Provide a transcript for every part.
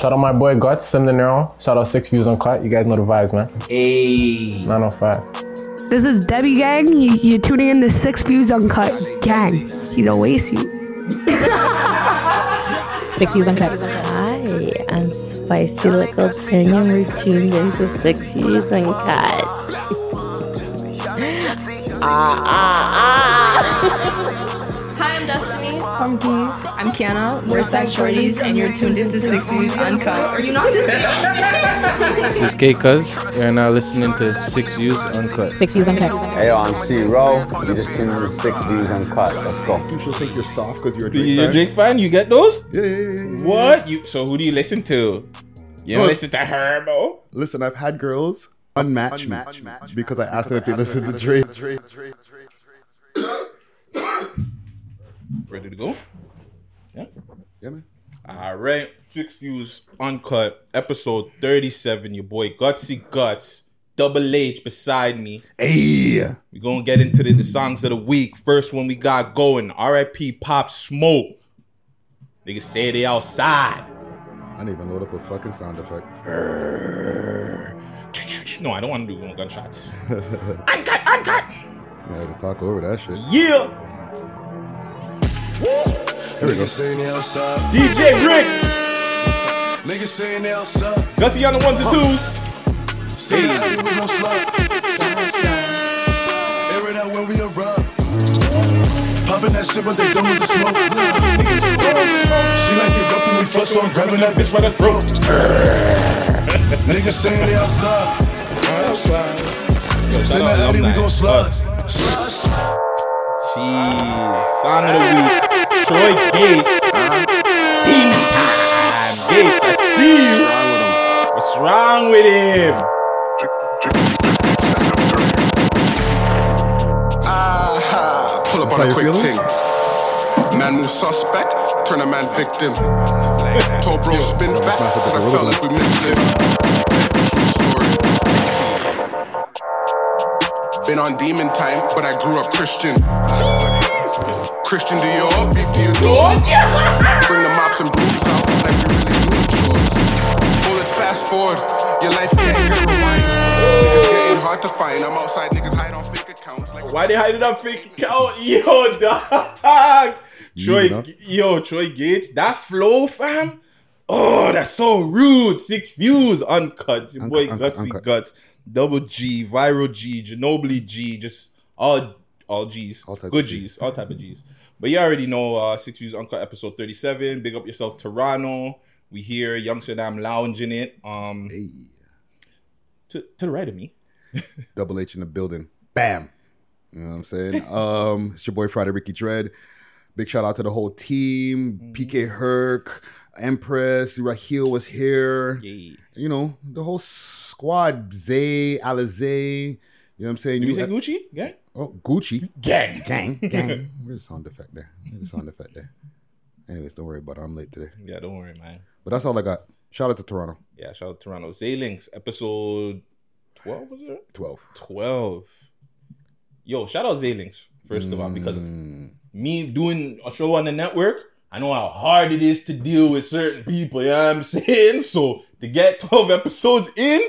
Shout out my boy Guts, Sim De Niro. Shout out Six Views Uncut. You guys know the vibes, man. Hey. 905. This is Debbie Gang. You, you're tuning in to Six Views Uncut. Gang. He's a waste you. Six Views Uncut. Hi, I'm Spicy Little Ting, and we're tuned into Six Views Uncut. ah, ah, ah. Hi, I'm Destiny. I'm P. I'm Kiana. We're Sex Shorties, and you're tuned into Six Views Uncut. Are you not? This is K Cuz. You're now listening to Six Views Uncut. Six Views Uncut. Hey, yo, I'm C Row. You just tuned in to Six Views Uncut. Let's go. You should think you're soft because you're a You Drake a fan. Drake fan? You get those? Yeah, yeah, yeah, yeah, yeah. What? You so who do you listen to? You don't listen to Herbo? Listen, I've had girls unmatch me because I asked them if they listen to Drake. Ready to go? Yeah. Yeah, man. All right. Six Views Uncut, episode 37. Your boy Gutsy Guts, Double H beside me. Hey, We're gonna get into the, the songs of the week. First one we got going. R.I.P. Pop Smoke. Niggas say they outside. I didn't even load up a fucking sound effect. No, I don't want to do no gunshots. uncut, uncut. I had to talk over that shit. Yeah. There we go. they outside. DJ Rick. Niggas saying they outside. Gussie on the ones and twos. Say that we gon' slide. Air it out when we arrive. Popping that shit, but they done with the smoke. She like it rough when we fuck, so I'm grabbing that bitch by the throat. Niggas saying they outside. Outside. Send that Audi, we gon' slide. Slide, slide. Jeez. Song of the week. Troy Gates. Demon time. Gates, I see you. What's wrong with him? Ah, pull up on a quick thing. Man move suspect, turn a man victim. Told bro spin back, smash it cause I felt like we missed it. True story. Been on demon time, but I grew up Christian. Christian Dior, beef to your door. Bring the mops and brooms out like we really doing chores. Bullets fast forward, your life can't get rewind. Niggas getting hard to find. I'm outside, niggas hide on fake accounts. Like Why they hiding up fake account? Yo, dog. Troy, enough. yo, Troy Gates, that flow, fam. Oh, that's so rude. Six views, uncut. Your boy Uncut, uncut, Gutsy uncut. Guts, Double G, Viral G, Ginobili G, just all all G's, All type good of Gs. G's, all type of G's. But you already know, uh, Six Views Uncut episode thirty seven. Big up yourself, Toronto. We here, Youngsterdam lounging it. Um, Hey, to to the right of me. Double H in the building. Bam. You know what I'm saying? Um, it's your boy Friday Ricky Dread. Big shout out to the whole team. PK Herc, Empress, Raheel was here. You know, the whole squad. Zay, Alizé. You know what I'm saying? Did you You- say Gucci? Yeah. Oh, Gucci. Gang. Gang, gang. Where's the sound effect there? Where's the sound effect there? Anyways, don't worry about it. I'm late today. Yeah, don't worry, man. But that's all I got. Shout out to Toronto. Yeah, shout out to Toronto. Zaylinks, episode 12, was it? 12. 12. Yo, shout out Zaylinks, first of all, because mm. me doing a show on the network, I know how hard it is to deal with certain people, you know what I'm saying? So to get 12 episodes in,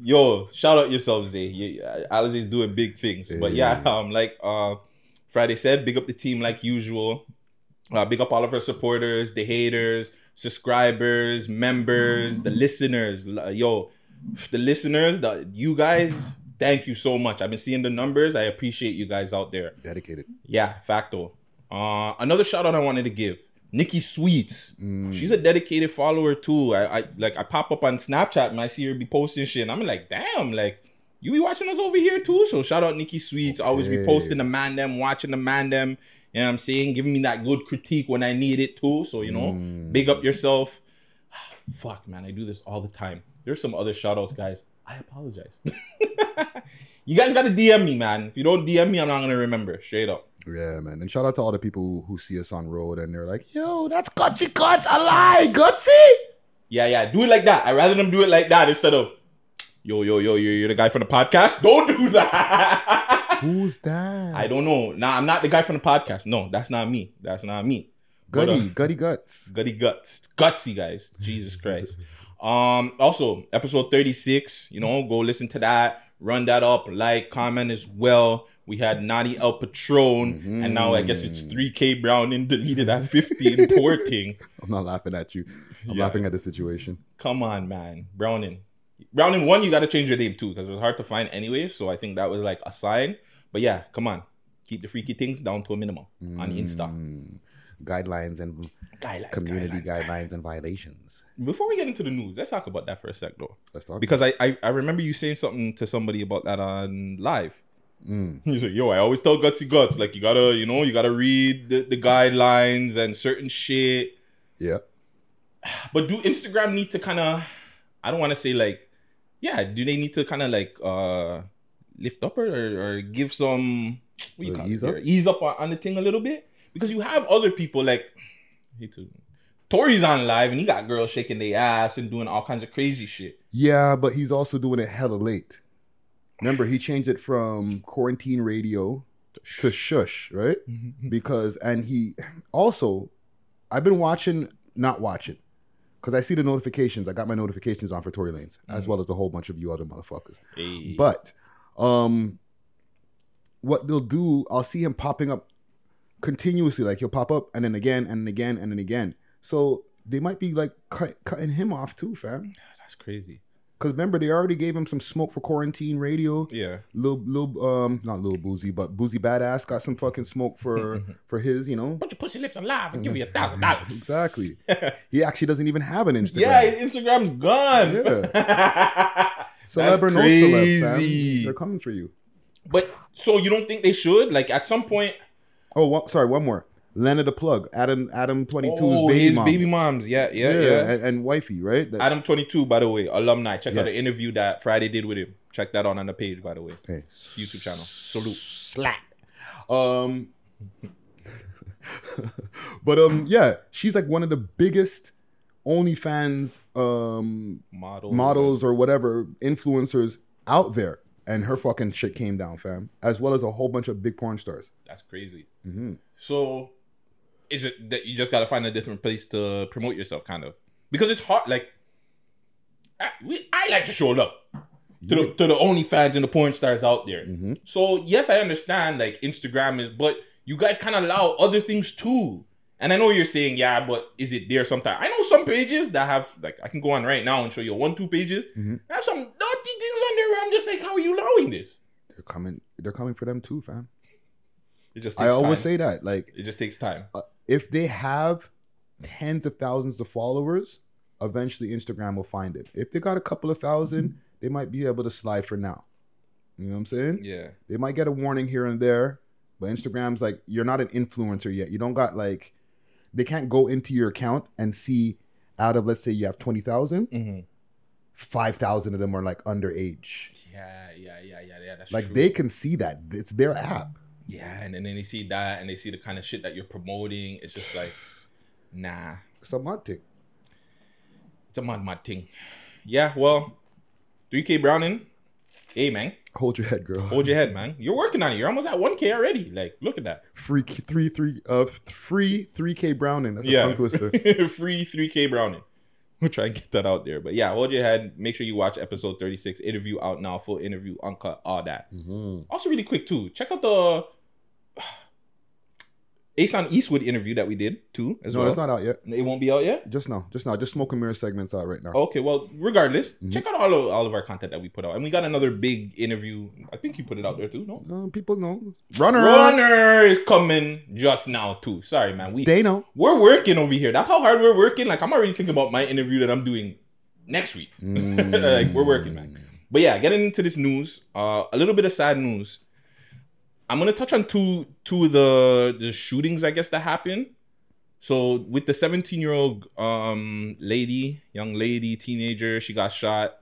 yo, shout out yourself, Zay. Yeah, Alice is doing big things. But yeah, um, like uh Friday said, big up the team like usual. Uh, big up all of our supporters, the haters, subscribers, members, the listeners. Yo, the listeners, the you guys, thank you so much. I've been seeing the numbers. I appreciate you guys out there. Dedicated. Yeah, facto. Uh, another shout out I wanted to give. Nikki Sweets. Mm. She's a dedicated follower too. I, I like I pop up on Snapchat and I see her be posting shit. And I'm like, damn, like you be watching us over here too. So shout out Nikki Sweets. Always Okay. reposting the man them, watching the man them. You know what I'm saying? Giving me that good critique when I need it too. So, you know, Mm. big up yourself. Fuck, man, I do this all the time. There's some other shout outs, guys. I apologize. you guys gotta DM me, man. If you don't DM me, I'm not gonna remember. Straight up. Yeah, man. And shout out to all the people who, who see us on road and they're like, yo, that's Gutsy Guts. I lie, Gutsy. Yeah, yeah. Do it like that. I'd rather them do it like that instead of, yo, yo, yo, you're, you're the guy from the podcast. Don't do that. Who's that? I don't know. Nah, I'm not the guy from the podcast. No, that's not me. That's not me. But, uh, Gutty, gutty guts. Gutty guts. Gutsy guys. Jesus Christ. Um, also, episode 36, you know, go listen to that, run that up, like, comment as well. We had Naughty El Patron, and now I guess it's mm. 3K Browning deleted at 50 and porting. I'm not laughing at you. I'm Yeah. laughing at the situation. Come on, man. Browning. Browning, one, you got to change your name too, because it was hard to find anyway. So I think that was like a sign. But yeah, come on. Keep the freaky things down to a minimum on mm. Insta. Guidelines and Guidelines, community guidelines, guidelines, and violations. Before we get into the news, let's talk about that for a sec, though. Let's talk. Because I, I, I remember you saying something to somebody about that on live. Mm. He's like, yo, I always tell gutsy guts, like you gotta, you know, you gotta read the, the guidelines and certain shit. Yeah. But do Instagram need to kind of, I don't want to say like, yeah, do they need to kind of like uh lift up or, or, or give some what you call ease up? ease up on, on the thing a little bit? Because you have other people like, I too. Tory's on live and he got girls shaking their ass and doing all kinds of crazy shit. Yeah, but he's also doing it hella late. Remember, he changed it from quarantine radio to shush, right? Because and he also, I've been watching, not watching, because I see the notifications. I got my notifications on for Tory Lanez, as well as a whole bunch of you other motherfuckers. Hey. But um, what they'll do, I'll see him popping up continuously. Like he'll pop up and then again and then again and then again. So they might be like cut, cutting him off too, fam. That's crazy. Because remember, they already gave him some smoke for quarantine radio. Yeah. Little, little, um, not little boozy, but boozy badass got some fucking smoke for for his, you know. Put your pussy lips alive and give you a thousand dollars. Exactly. He actually doesn't even have an Instagram. Yeah, his Instagram's gone. Celeb or no celeb, crazy. fam. They're coming for you. But so you don't think they should? Like at some point, Oh, one, sorry, one more. Lena the Plug, Adam, Adam 22's oh, baby his mom. baby moms. Yeah, yeah, yeah, yeah. And, and wifey, right? That's- Adam twenty two, by the way, alumni. Check out the interview that Friday did with him. Check that out on the page, by the way. Hey, YouTube channel. Salute. Slap. Um, but um, yeah, she's like one of the biggest OnlyFans um Model. models or whatever influencers out there, and her fucking shit came down, fam, as well as a whole bunch of big porn stars. That's crazy. Mm-hmm. So, is it that you just got to find a different place to promote yourself, kind of? Because it's hard. Like, I, we, I like to show love to the to the OnlyFans and the porn stars out there. Mm-hmm. So yes, I understand like Instagram is, but you guys kind of allow other things too. And I know you're saying, yeah, but is it there sometimes? I know some pages that have like I can go on right now and show you one, two pages. Mm-hmm. I have some naughty things on there where I'm just like, how are you allowing this? They're coming. They're coming for them too, fam. It just I always time. say that, like, it just takes time. uh, if they have tens of thousands of followers, eventually Instagram will find it. If they got a couple of thousand, they might be able to slide for now. You know what I'm saying? Yeah. They might get a warning here and there, but Instagram's like you're not an influencer yet. You don't got like they can't go into your account and see out of let's say you have 20,000, Mm-hmm. 5,000 of them are like underage. Yeah, yeah, yeah, yeah, yeah. That's Like true. they can see that. It's their app. Yeah, and, and then they see that and they see the kind of shit that you're promoting. It's just like, nah, It's a mud thing. it's a mud mud thing. Yeah, well, 3K Browning, hey man, Hold your head, girl. hold your head, man. You're working on it. You're almost at 1K already. Like, look at that. free three three uh free three K Browning. That's a Yeah, tongue twister. free 3K Browning. We'll try and get that out there. But yeah, hold your head. Make sure you watch episode 36. Interview out now. Full interview, uncut, all that. Mm-hmm. Also, really quick too. Check out the Ace Eastwood interview that we did too. As No, well. it's not out yet. It won't be out yet. Just now, just now, just smoke and mirror segments out right now. Okay, well, regardless, Mm-hmm. check out all of all of our content that we put out, and we got another big interview. I think you put it out there too. No, people know. Runner. Runner is coming just now too. Sorry, man. We They know. we're working over here. That's how hard we're working. Like I'm already thinking about my interview that I'm doing next week. like we're working, man. But yeah, getting into this news, uh, a little bit of sad news. I'm gonna touch on two two of the the shootings I guess that happened. So with the 17 year old um lady, young lady, teenager, she got shot.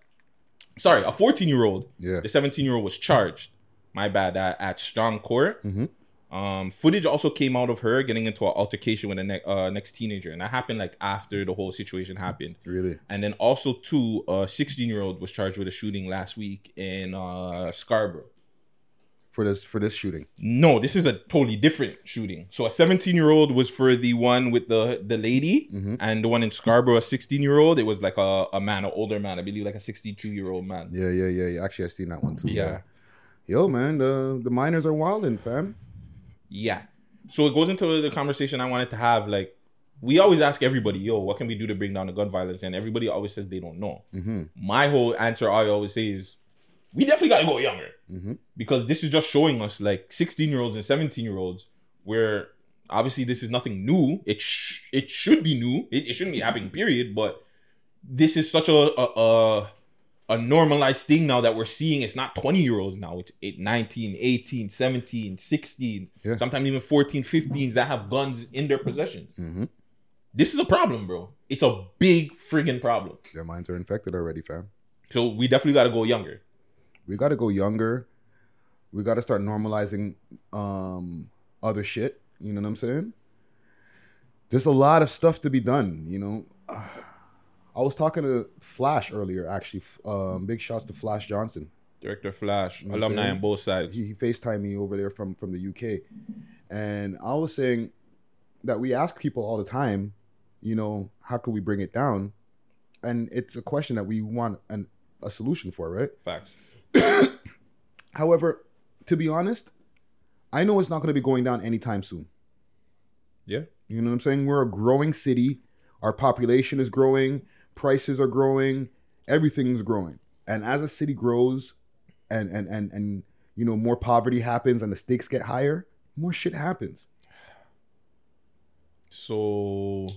Sorry, a 14 year old. Yeah. The 17 year old was charged. My bad. At, at Strong Court. Um, footage also came out of her getting into an altercation with the ne- uh, next teenager, and that happened like after the whole situation happened. Really? And then also too, a 16 year old was charged with a shooting last week in uh, Scarborough. For this for this shooting. No, this is a totally different shooting. So a 17 year old was for the one with the the lady, Mm-hmm. and the one in Scarborough, a 16 year old. It was like a, a man, an older man, I believe, like a 62 year old man. Yeah, yeah, yeah, yeah. Actually, I seen that one too. Yeah. Yo, man, the the miners are wilding, fam. Yeah. So it goes into the conversation I wanted to have. Like, we always ask everybody, yo, what can we do to bring down the gun violence? And everybody always says they don't know. My whole answer, I always say, is we definitely got to go younger. Mm-hmm. Because this is just showing us, like, 16 year olds and 17 year olds, where obviously this is nothing new. It, sh- it should be new. It, it shouldn't be happening, period. But this is such a, a, a a normalized thing now that we're seeing it's not 20 year olds now it's eight, 19 18 17 16 Yeah. sometimes even 14 15s that have guns in their possession mm-hmm. this is a problem bro it's a big friggin problem Their minds are infected already, fam. so we definitely got to go younger We got to go younger. We got to start normalizing um other shit. You know what I'm saying? There's a lot of stuff to be done. You know, I was talking to Flash earlier. Actually, um, big shouts to Flash Johnson. director flash what I'm alumni saying? on both sides he, he FaceTimed me over there from from the UK, and I was saying that we ask people all the time, you know, how could we bring it down? And it's a question that we want an, a solution for, right? facts However, to be honest, I know it's not going to be going down anytime soon. yeah You know what I'm saying? We're a growing city. Our population is growing. Prices are growing. Everything's growing. And as a city grows, and and and and you know more poverty happens and the stakes get higher, more shit happens. so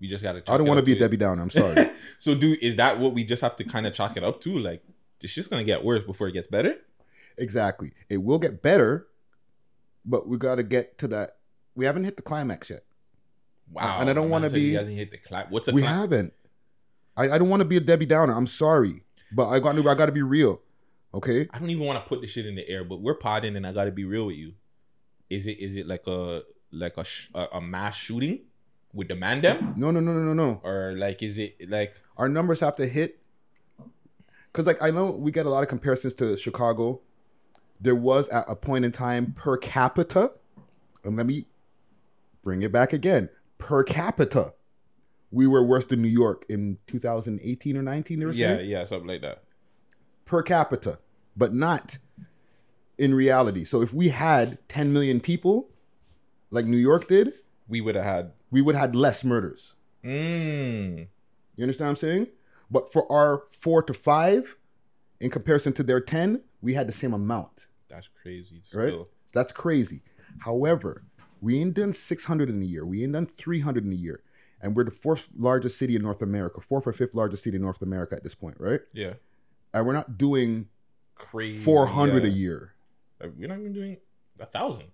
we just got to I don't want to be a Debbie Downer. I'm sorry. so do is that what we just have to kind of chalk it up to like this shit's gonna get worse before it gets better exactly. It will get better, but we got to get to that. We haven't hit the climax yet. wow And I don't said he be- hasn't hit the cla- what's a we haven't. I, I don't want to be a Debbie Downer. I'm sorry, but I got to I got to be real. Okay. I don't even want to put this shit in the air, but we're podding, and I got to be real with you. Is it is it like a like a sh- a, a mass shooting with the man them, No, no, no, no, no, no. or like is it like Our numbers have to hit. Because like I know we get a lot of comparisons to Chicago. There was at a point in time per capita, and let me bring it back again. Per capita, we were worse than New York in 2018 or 19. They were yeah saying? yeah something like that? per capita, but not in reality. So if we had 10 million people, like New York did, We would have had. we would have had less murders. Mm, You understand what I'm saying? But for our four to five, in comparison to their 10, we had the same amount, that's crazy. right? That's crazy. However, we ain't done 600 in a year. We ain't done 300 in a year. And we're the fourth largest city in North America, fourth or fifth largest city in North America at this point, right? Yeah, And we're not doing crazy. 400 a year. We're not even doing a thousand.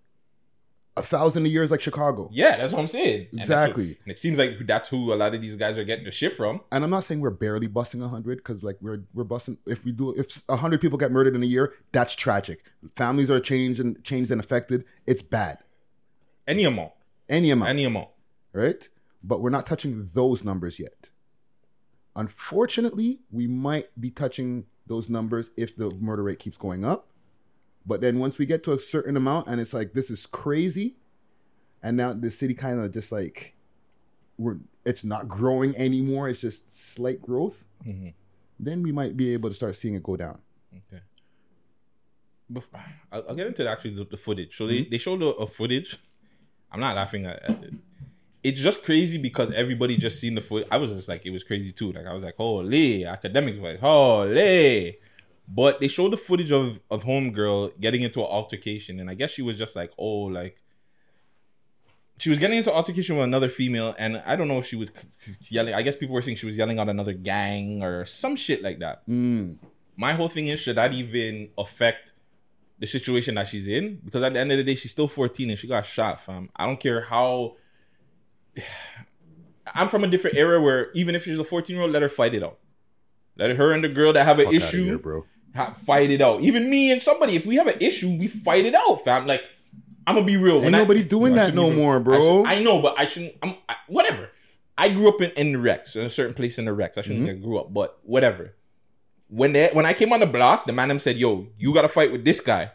A thousand a year is like Chicago. Yeah, that's what I'm saying. And that's what- Exactly. and it seems like that's who a lot of these guys are getting the shit from. and I'm not saying we're barely busting hundred because like we're we're busting. If we do, if hundred people get murdered in a year, that's tragic. Families are changed and changed and affected. It's bad. Any amount, Any amount, any amount. right? But we're not touching those numbers yet. Unfortunately, we might be touching those numbers if the murder rate keeps going up. But then once we get to a certain amount, and it's like this is crazy, and now the city kind of just like we're it's not growing anymore. It's just slight growth. Mm-hmm. Then we might be able to start seeing it go down. Okay. Bef- I'll, I'll get into actually the, the footage. So they, mm-hmm. they showed a, a footage. I'm not laughing at, at it. It's just crazy because everybody just seen the foot. I was just like, it was crazy too. Like I was like, holy academic, like holy. But they showed the footage of of homegirl getting into an altercation, and I guess she was just like, oh, like she was getting into altercation with another female, and I don't know if she was yelling. I guess people were saying she was yelling out another gang or some shit like that mm. my whole thing is should that even affect the situation that she's in? Because at the end of the day, she's still 14 and she got shot, fam. I don't care how. I'm from a different era where even if she's a 14 year old, let her fight it out. Let her and the girl that have an Fuck issue, here, fight it out. Even me and somebody, if we have an issue, we fight it out, fam. Like, I'm gonna be real. Ain't nobody doing I that shouldn't no more, I, bro. should- I know, but I shouldn't. I'm I, whatever. I grew up in, in the Rex, in a certain place in the Rex. I shouldn't Mm-hmm. say I grew up, but whatever. When they when I came on the block, the man them said, "Yo, you gotta fight with this guy."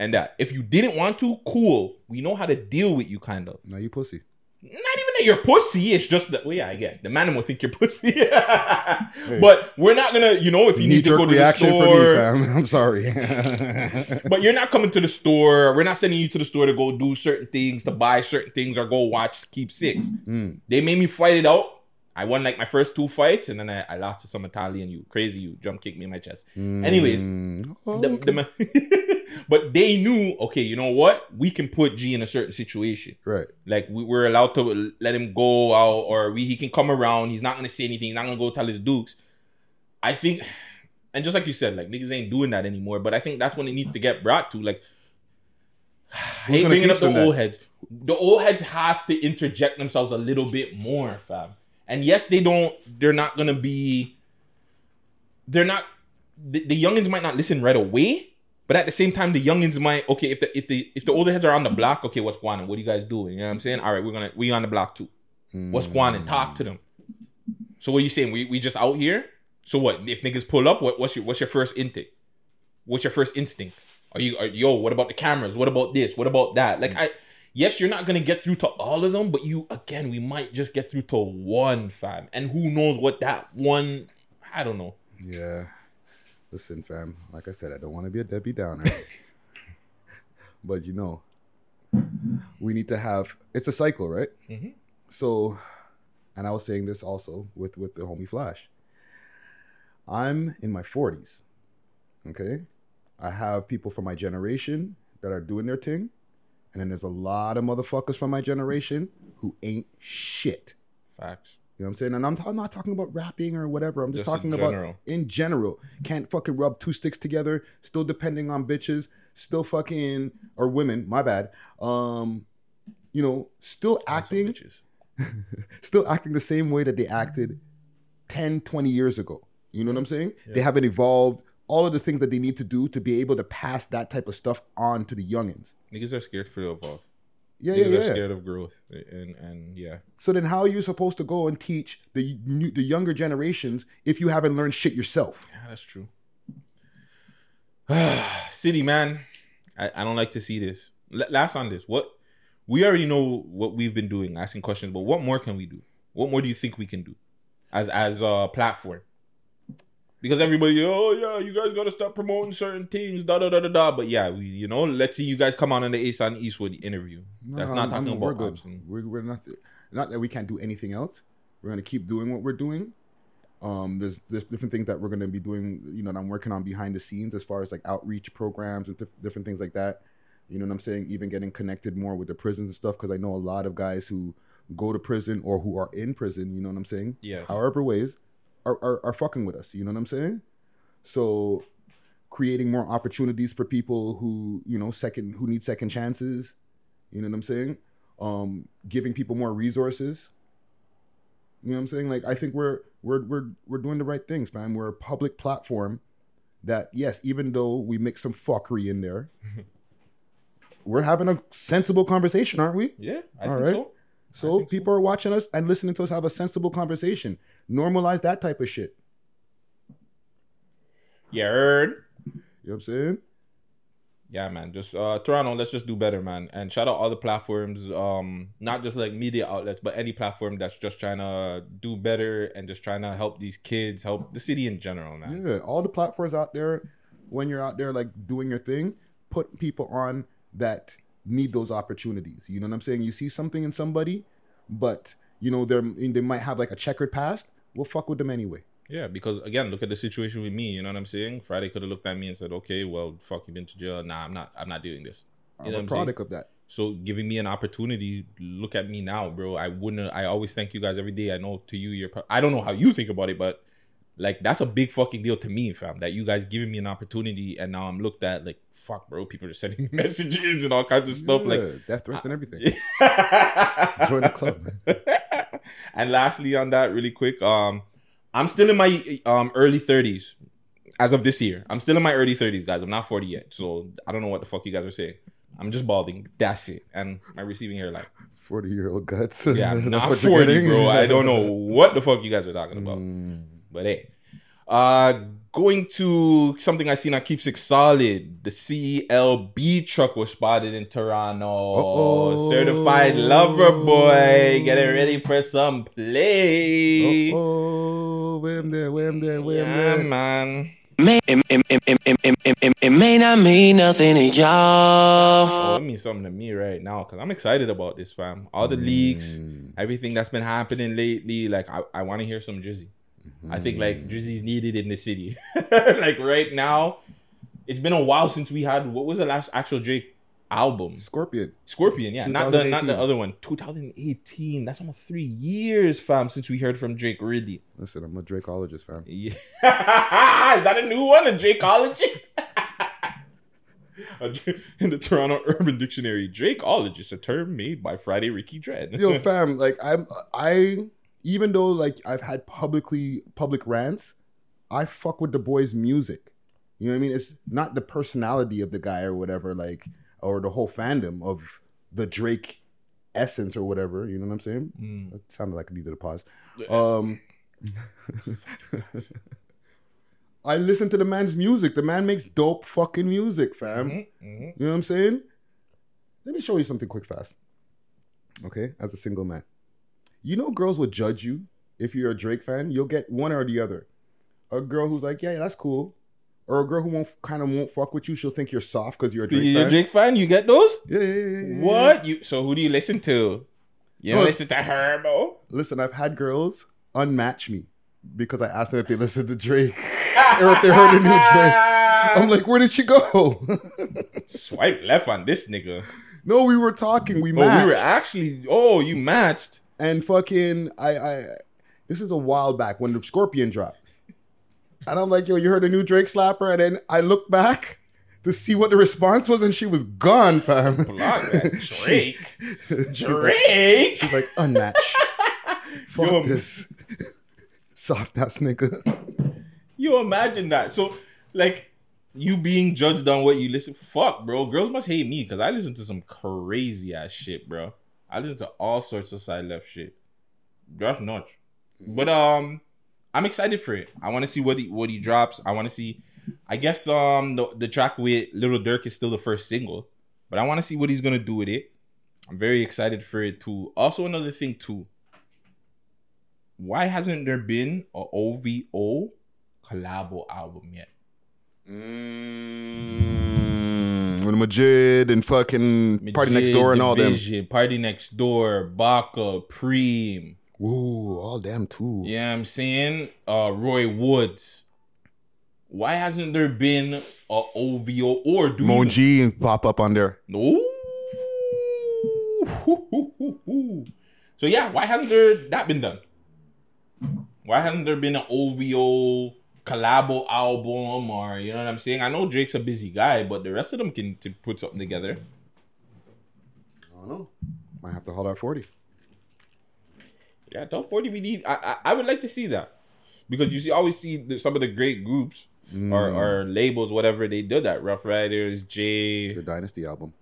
and that. If you didn't want to, cool. We know how to deal with you, kind of. Now you pussy. Not even that you're pussy. It's just that. Well, yeah, I guess the man will think you're pussy. But we're not gonna, you know, if you need to go to the store. for me. I'm sorry. but you're not coming to the store. We're not sending you to the store to go do certain things, to buy certain things, or go watch Keep Six. Mm. They made me fight it out. I won like my first two fights, and then I, I lost to some Italian. You crazy, you jump kicked me in my chest. Anyways, Mm. Oh, the- the but they knew, okay, you know what? We can put G in a certain situation. right. Like we, we're allowed to let him go out, or we he can come around. He's not gonna say anything. He's not gonna go tell his dukes. I think, and just like you said, like niggas ain't doing that anymore. But I think that's when it needs to get brought to. Like, I hate bringing up the them that? old heads. The old heads have to interject themselves a little bit more, fam. And yes, they don't. They're not gonna be. They're not. The, the youngins might not listen right away. But at the same time, the youngins might okay if the if the if the older heads are on the block, okay, what's going on? What are you guys doing? You know what I'm saying? All right, we're gonna we on the block too. What's going on? Talk to them. So what are you saying? We we just out here? So what? If niggas pull up, what, what's your what's your first intake? What's your first instinct? Are you are, yo? What about the cameras? What about this? What about that? Like I, yes, you're not gonna get through to all of them, but you again, we might just get through to one fam, and who knows what that one? I don't know. Yeah. Listen, fam. Like I said, I don't want to be a Debbie Downer. but you know, we need to have. It's a cycle, right? Mm-hmm. So, and I was saying this also with with the homie Flash. I'm in my 40s. Okay, I have people from my generation that are doing their thing, and then there's a lot of motherfuckers from my generation who ain't shit. Facts. You know what I'm saying? And I'm, I'm not talking about rapping or whatever. I'm just, Just in talking about in general. Can't fucking rub two sticks together. Still depending on bitches. Still fucking or women. My bad. Um, you know, still acting, bitches. still acting the same way that they acted 10, 20 years ago. You know what I'm saying? They haven't evolved. All of the things that they need to do to be able to pass that type of stuff on to the youngins. Niggas are scared for the evolve. Yeah, yeah, Niggas yeah. are scared of growth, and and yeah. So then, how are you supposed to go and teach the new, the younger generations if you haven't learned shit yourself? Yeah, that's true. City man, I, I don't like to see this. L- last on this, what we already know what we've been doing, asking questions, but what more can we do? What more do you think we can do as as a platform? Because everybody, oh yeah, you guys gotta stop promoting certain things, da da da da da. But yeah, we you know, let's see you guys come on in the Ace on Eastwood interview. That's not I'm- talking I'm- about we're good. We're, we're not not that we can't do anything else. We're gonna keep doing what we're doing. Um, there's there's different things that we're gonna be doing. You know, that I'm working on behind the scenes as far as like outreach programs and dif- different things like that. You know what I'm saying? Even getting connected more with the prisons and stuff because I know a lot of guys who go to prison or who are in prison. You know what I'm saying? Yes. However ways are are, are fucking with us. You know what I'm saying? So creating more opportunities for people who you know second who need second chances you know what i'm saying um giving people more resources you know what i'm saying like i think we're we're we're, we're doing the right things man we're a public platform that yes even though we mix some fuckery in there we're having a sensible conversation aren't we Yeah, I All think right. so. So people are watching us and listening to us have a sensible conversation normalize that type of shit Yeah, heard. you know what i'm saying Yeah, man. Just uh Toronto, let's just do better, man. And shout out all the platforms, um, not just like media outlets, but any platform that's just trying to do better and just trying to help these kids, help the city in general, man. Yeah, all the platforms out there, when you're out there like doing your thing, put people on that need those opportunities. You know what I'm saying? You see something in somebody, but you know they're they might have like a checkered past. We'll fuck with them anyway. Yeah, because again, look at the situation with me. You know what I'm saying? Friday could have looked at me and said, "Okay, well, fuck, you've been to jail. Nah, I'm not. I'm not doing this." You I'm know a I'm saying? product of that. So giving me an opportunity, look at me now, bro. I wouldn't. I always thank you guys every day. I know to you, you're. I don't know how you think about it, but like that's a big fucking deal to me, fam. That you guys giving me an opportunity, and now I'm looked at like fuck, bro. People are sending me messages and all kinds of stuff. Yeah, Like, death threats and everything. Join the club. and lastly, on that, really quick, um, I'm still in my um early 30s as of this year. I'm still in my early 30s, guys. I'm not 40 yet, so I don't know what the fuck you guys are saying. I'm just balding. That's it, and my receiving hairline. Forty year old guts. Yeah, not 40, bro. I don't know what the fuck you guys are talking about. Mm. But hey. Uh going to something I seen on Keeps It Solid. The CLB truck was spotted in Toronto. Uh-oh. Certified lover boy. Getting ready for some play. Oh, wham there, wham there, wham yeah, there. man. May, it, it, it, may not mean nothing to y'all. Oh, it means something to me right now because I'm excited about this, fam. All the mm. leaks, everything that's been happening lately. Like, I, I want to hear some Jizzy. Drizzy. I think like mm-hmm. Drizzy's needed in the city. like right now, it's been a while since we had what was the last actual Drake album? Scorpion. Scorpion, yeah, not the not the other one. 2018. That's almost three years, fam, since we heard from Drake. Really? Listen, I'm a Drakeologist, fam. Yeah. Is that a new one? A Drakeology? In the Toronto Urban Dictionary, Drakeologist, a term made by Friday Ricky Dread. Yo, fam, like I'm I even though like I've had publicly public rants, I fuck with the boy's music. You know what I mean? It's not the personality of the guy or whatever, like or the whole fandom of the Drake essence or whatever. You know what I'm saying? Mm. That sounded like I needed a pause. Um I listen to the man's music. The man makes dope fucking music, fam. Mm-hmm, mm-hmm. You know what I'm saying? Let me show you something quick fast. Okay, as a single man. You know girls will judge you if you're a Drake fan. You'll get one or the other. A girl who's like, yeah, that's cool. Or a girl who won't kind of won't fuck with you. She'll think you're soft because you're a Drake you a fan. Drake fan? You get those? Yeah, yeah, yeah, yeah. What? You so who do you listen to? You don't Oh, listen to Herbo? Listen, I've had girls unmatch me because I asked them if they listened to Drake or if they heard a new Drake. I'm like, where did she go? Swipe left on this nigga. no, we were talking. We Oh, matched. we were actually. Oh, you matched. And fucking I I this is a while back when the Scorpion dropped. And I'm like, yo, you heard a new Drake slapper? And then I looked back to see what the response was, and she was gone, fam. Block that Drake. She was like- Drake. She's like, unmatched. Fuck Yo. this. Soft ass nigga. You imagine that. So, like, you being judged on what you listen. Fuck, bro. Girls must hate me because I listen to some crazy ass shit, bro. I listen to all sorts of side left shit. That's nuts. But um, I'm excited for it. I want to see what he what he drops. I want to see. I guess um the, the track with Lil Durk is still the first single, but I want to see what he's gonna do with it. I'm very excited for it too. Also, another thing too. Why hasn't there been a OVO collabo album yet? Mm, with Majid and fucking Party Next Door and all them. Party Next Door, Baka, Preem. Ooh, all them too. Know I'm saying? Uh, Roy Woods. Why hasn't there been a OVO or do and pop up on there. Ooh. So yeah, why hasn't there that been done? Why hasn't there been an OVO collabo album or you know what I'm saying? I know Drake's a busy guy, but the rest of them can to put something together. I don't know. Might have to hold out 40. Yeah, top 40 we need I, I I would like to see that. Because you see always see the, some of the great groups or, or labels, whatever they did that. Ruff Ryders, Jay, The Dynasty album.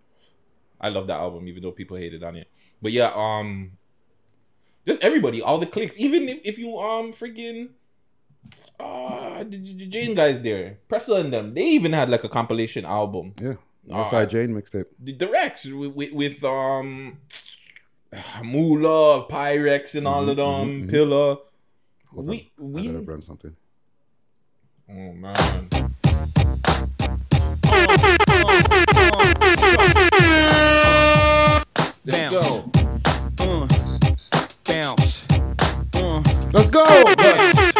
I love that album, even though people hated on it. But yeah, um, just everybody, all the clicks, even if, if you um freaking uh the, the the Jane guys there, Pressa and them, they even had like a compilation album. Yeah. Oh, Northside Jane mixtape. The, the Rex with, with, with um Moolah, Pyrex, and all of them, Pillar. Hold We on. We gotta run something. oh man. Let's go. Uh, bounce. Uh, Let's go.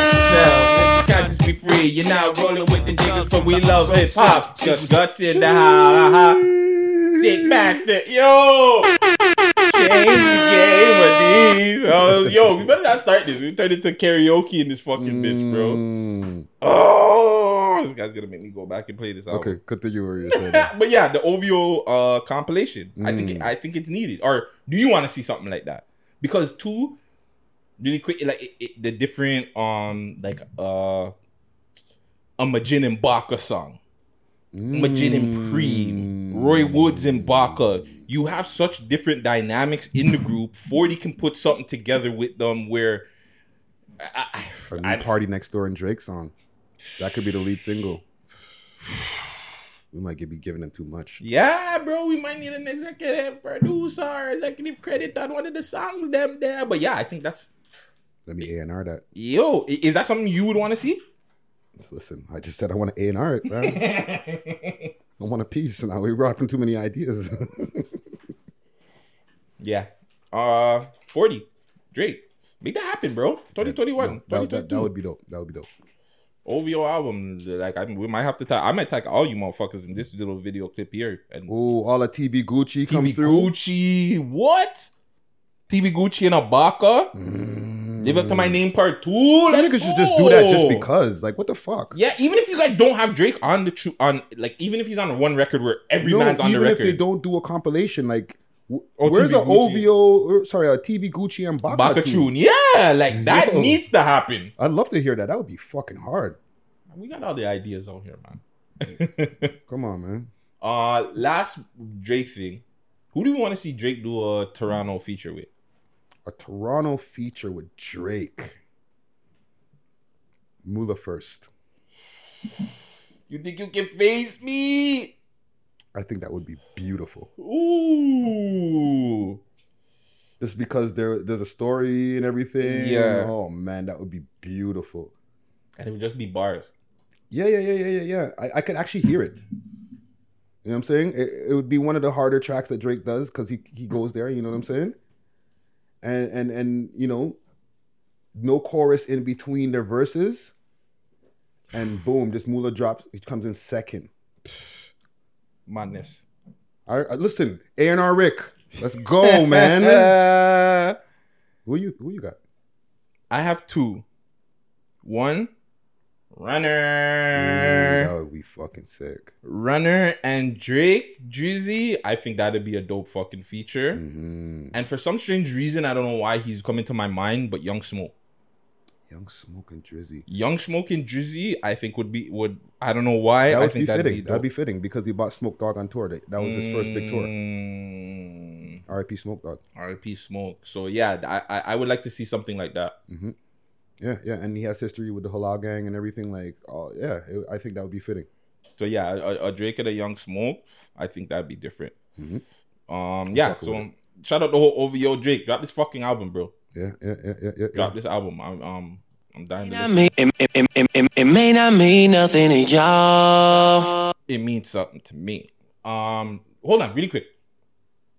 Yourself. You be free. You're not rolling with the niggas from We Love Hip Hop. Just guts in the house. Sick bastard. Yo. Change the game of these. Oh, yo, we better not start this. We turned into karaoke in this fucking bitch, bro. Mm, Oh, this guy's gonna make me go back and play this album. okay, continue where you're but yeah, the OVO uh, compilation. I think Mm. I think it's needed. Or do you want to see something like that? Because two, really quick, like it, it, the different um like uh a Majid and Baka song, Majid and Preem, Roy Woods and Baka. You have such different dynamics in the group. Forty can put something together with them where A new Party Next Door and Drake song. That could be the lead single. We might be giving them too much. Yeah, bro, we might need an executive producer, executive credit on one of the songs them there. But yeah, I think that's Let me A and R that. yo. Is that something you would want to see? Listen, I just said I want to A and R it, man. I want a piece. Now we're rocking too many ideas. Yeah. Uh, forty. Drake, make that happen, bro. Twenty twenty one. that, that, that would be dope. That would be dope. OVO album. Like I, we might have to tag. I might tag all you motherfuckers in this little video clip here. And Oh, all the TV Gucci come TV through. Gucci, what? TV Gucci and Abaka. Live up to my name part two. Let niggas should just do that just because. Like, what the fuck? Yeah, even if you guys don't have Drake on the true on like even if he's on one record where every No, man's on the record. even if they don't do a compilation, like, Oh, where's Gucci. OVO? Or, sorry, a TV Gucci and Baka, Baka tune? yeah, like that Yo. needs to happen. I'd love to hear that. That would be fucking hard. We got all the ideas out here, man. Come on, man. Uh, last Drake thing. Who do you want to see Drake do a Toronto feature with? A Toronto feature with Drake. Mula first. You think you can face me? I think that would be beautiful. Ooh. Just because there there's a story and everything. Yeah. Oh man, that would be beautiful. And it would just be bars. Yeah, yeah, yeah, yeah, yeah, yeah. I, I could actually hear it. You know what I'm saying? It, it would be one of the harder tracks that Drake does because he, he goes there. You know what I'm saying? And and and you know, no chorus in between their verses, and boom, this Mula drops. It comes in second. Madness. All right, uh, listen, A and R Rick, let's go, man. Who you who you got? I have two. One, Runner. that would be fucking sick. Runner and Drake, Drizzy, I think that'd be a dope fucking feature. Mm-hmm. And for some strange reason, I don't know why he's coming to my mind, but Young Smoke. Young Smoke and Drizzy. Young Smoke and Drizzy, I think would be would I don't know why. That I would think be that'd fitting. be that'd be fitting because he bought Smoke Dawg on tour. That that was his first big tour. Mm, R.I.P. Smoke Dawg. R.I.P. Smoke. So yeah, I, I I would like to see something like that. Yeah, yeah, and he has history with the Halal Gang and everything. Like, oh yeah, it, I think that would be fitting. So yeah, a, a Drake and a Young Smoke, I think that'd be different. Um, yeah. fuck with So shout out the whole OVO Drake. Drop this fucking album, bro. Yeah, yeah, yeah, yeah, yeah. Drop this album. I'm um I'm dying to mean, it, it, it, it, it, it may not mean nothing to y'all. It means something to me. Um, hold on, really quick.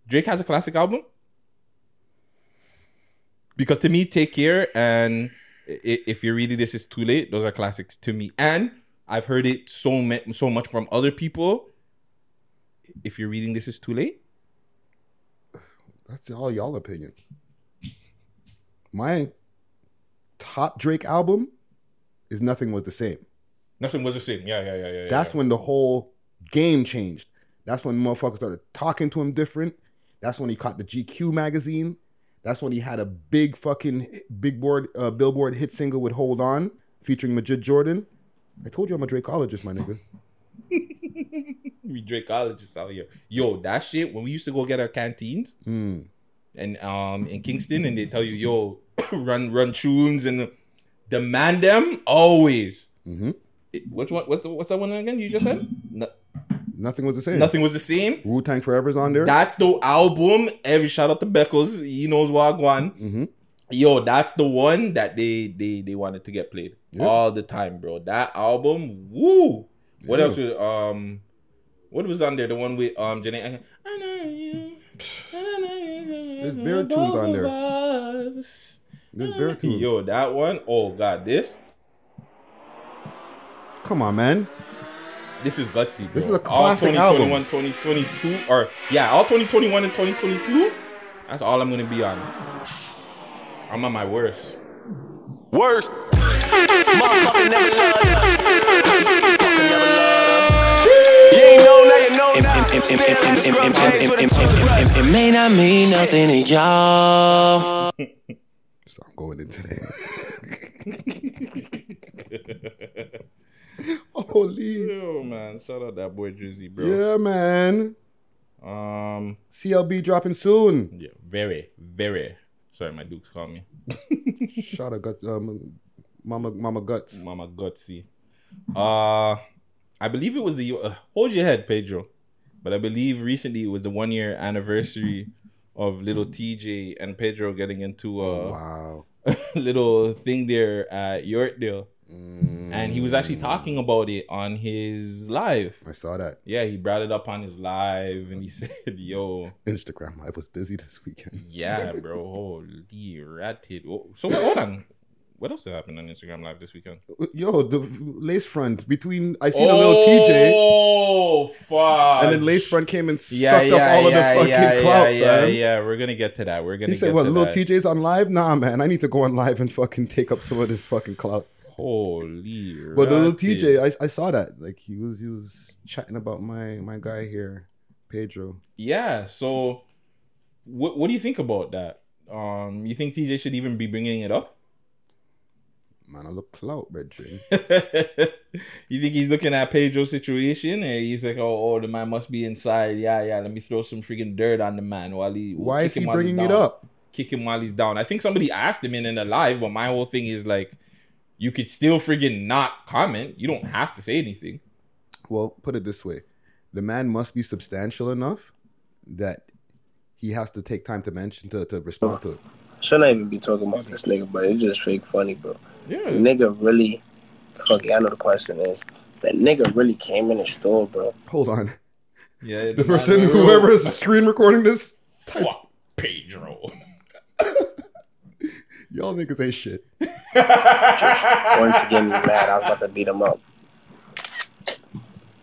Drake has a classic album because to me, Take Care and I- If You're Reading This Is Too Late, those are classics to me. And I've heard it so ma- so much from other people. If you're reading this is too late. That's all y'all opinion. My top Drake album is Nothing Was the Same. Nothing was the same. Yeah, yeah, yeah, yeah. That's yeah. when the whole game changed. That's when motherfuckers started talking to him different. That's when he caught the GQ magazine. That's when he had a big fucking big board, uh, billboard hit single with "Hold On" featuring Majid Jordan. I told you I'm a Drakeologist, my nigga. we Drakeologists out here. Yo, that shit, when we used to go get our canteens Mm. and um in Kingston and they tell you, yo, run run tunes and demand them always. Mm-hmm. It- which one what's the what's that one again you just said? No- Nothing was the same. nothing was the same. Wu Tang Forever's on there. That's the album. Every shout out to Beckles. He knows what I want. mm-hmm. Yo, that's the one that they they they wanted to get played Yeah. all the time, bro. That album, woo. What Yeah. else? Was, um, what was on there? The one with um Jhené. I know you. There's bare tunes on there. There's There's bare tunes. Yo, that one. Oh god, this Come on, man. This is gutsy, bro. This is a classic all classic 2021, 2022, or yeah, all 2021 and 2022. That's all I'm gonna be on. I'm on my worst. Worst. Motherfucker never loved. Motherfucker never loved. You ain't know, now you know now. Stay like a scrub cage with a toothbrush. It may not mean nothing to y'all. So I'm going into there. Holy. Yo, man, shout out that boy Drizzy, bro. Yeah, man. Um, CLB dropping soon. yeah, very, very. Sorry, my Dukes called me. Shout out, gut, um, Mama, Mama Guts. Mama Gutsy. Uh, I believe it was the uh, hold your head, Pedro. But I believe recently it was the one year anniversary of little TJ and Pedro getting into a Wow. little thing there at Yorkdale. Mm. And he was actually talking about it on his live. I saw that. Yeah, he brought it up on his live and he said, Yo, Instagram live was busy this weekend. yeah, bro, holy ratted. Oh, So hold on. What else happened on Instagram live this weekend? Yo, the lace front between I seen a Lil Tjay, Oh, fuck. and then lace front came and yeah, sucked yeah, up all yeah, of the fucking clout, yeah, yeah. We're gonna get to that. We're gonna. He said, "What? Little. TJ's on live? Nah, man. I need to go on live and fucking take up some of this fucking clout." Holy. But the little. TJ, I, I saw that. Like he was he was chatting about my my guy here, Pedro. Yeah. So, what what do you think about that? Um, you think TJ should even be bringing it up? Man, I look clout, Bridget. you think he's looking at Pedro's situation, and he's like, "Oh, oh, the man must be inside. Yeah, yeah. Let me throw some freaking dirt on the man while he. Why is he him while he's bringing it up? Kick him while he's down. I think somebody asked him in in the live, but my whole thing is like, you could still friggin' not comment. You don't have to say anything. Well, put it this way: the man must be substantial enough that he has to take time to mention to, to respond to it. Shouldn't even be talking about this nigga, but it's just fake funny, bro. Yeah. The nigga really, fuck it, I know the question is, that nigga really came in the store, bro. Hold on, Yeah. the person, whoever is screen recording this, Fuck Pedro. y'all niggas ain't shit. Wanted to get me mad, I was about to beat him up.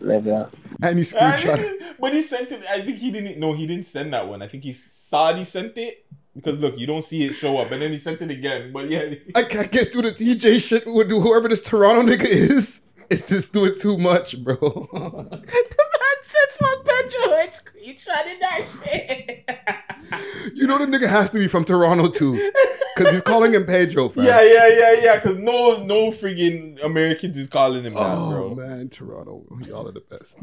Nigga. And he screenshot. but he sent it. I think he didn't. No, he didn't send that one. I think he saw he sent it because look, you don't see it show up, and then he sent it again. But yeah, I can't get through the TJ shit with whoever this Toronto nigga is. It's just doing too much, bro. the man said fuck Pedro and screenshotted that shit. you know the nigga has to be from Toronto too, because he's calling him Pedro. Fam. yeah, yeah, yeah, yeah. Because no, no friggin' Americans is calling him that, Oh bro. man, Toronto, y'all are the best.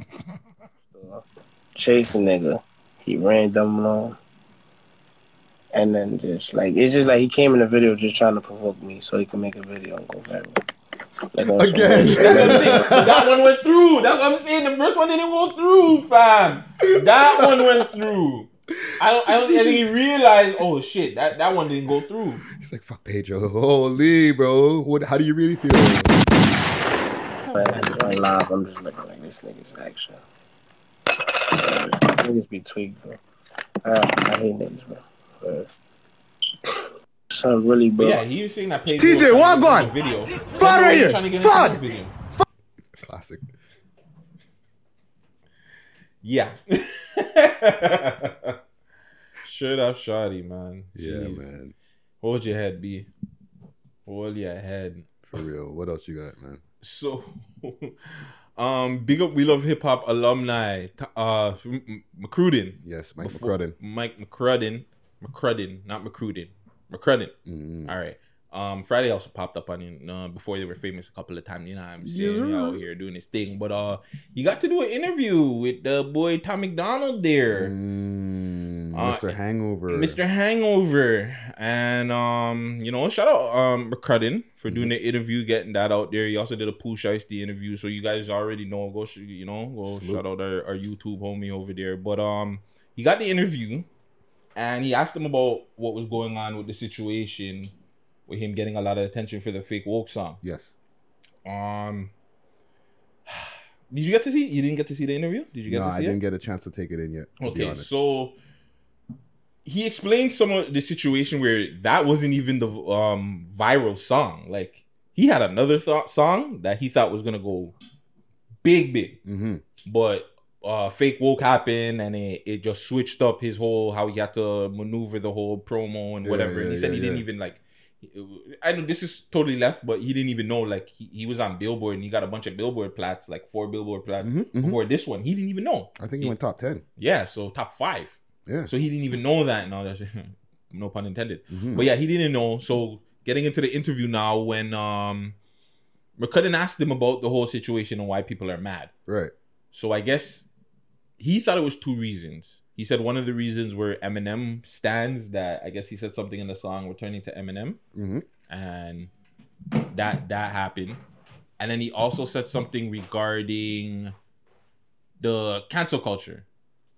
Chase the nigga. He ran dumb along. And then just like it's just like he came in the video just trying to provoke me so he can make a video and go viral. Like Again. real shit. That's what I'm saying. But that one went through. That's what I'm saying. The first one didn't go through, fam. That one went through. I don't. I don't. I think he realized. Oh shit! That that one didn't go through. He's like, fuck Pedro. Holy, bro. What? How do you really feel? Man, on live, I'm just looking like this nigga's action. Niggas be tweaked, bro. I, I hate niggas, bro. Uh, Son, really, But bro. yeah, he was saying that Pedro. TJ, walk on. get in the Video. Fart right here. Trying to Fart. Video. Classic. Yeah. Shirt off, shoddy, man. Yeah, Jeez. man. Hold your head, B. Hold your head. For real. What else you got, man? So, um, big up, we love hip hop alumni. Uh, McCrudden. Yes, Mike Before- McCrudden. Mike McCrudden. McCrudden, not McCrudden. McCrudden. Mm-hmm. All right. Um, Friday also popped up on you uh, before they were famous a couple of times. You know I'm saying? Yeah. Out here doing this thing. But uh, you got to do an interview with the boy Tom MacDonald there. Mm, Uh, Mr. Hangover. Mr. Hangover. And um, you know, shout out um McCrudden for doing the interview, getting that out there. He also did a Pooh Shiesty interview. So you guys already know. Go sh- you know, go Salute. shout out our, our YouTube homie over there. But um he got the interview and he asked him about what was going on with the situation with him getting a lot of attention for the fake woke song. Yes. Um did you get to see? You didn't get to see the interview? Did you get no, to see I didn't get a chance to take it in yet. Okay, so he explained some of the situation where that wasn't even the um viral song. Like he had another th- song that he thought was gonna go big, big, Mm-hmm. but uh fake woke happened and it, it just switched up his whole how he had to maneuver the whole promo and Yeah, whatever. and he said yeah, he didn't even like. I know this is totally left, but he didn't even know. Like he, he was on Billboard and he got a bunch of Billboard plats, like four Billboard plats Mhm, mhm. before this one. He didn't even know. I think he went top 10. Yeah, so top five. Yeah. So he didn't even know that and all that no pun intended. Mhm. But yeah, he didn't know. So getting into the interview now when um McCrudden asked him about the whole situation and why people are mad. Right. So I guess he thought it was two reasons. He said one of the reasons where Eminem stands that I guess he said something in the song returning to Eminem, Mhm. and that that happened, and then he also said something regarding the cancel culture.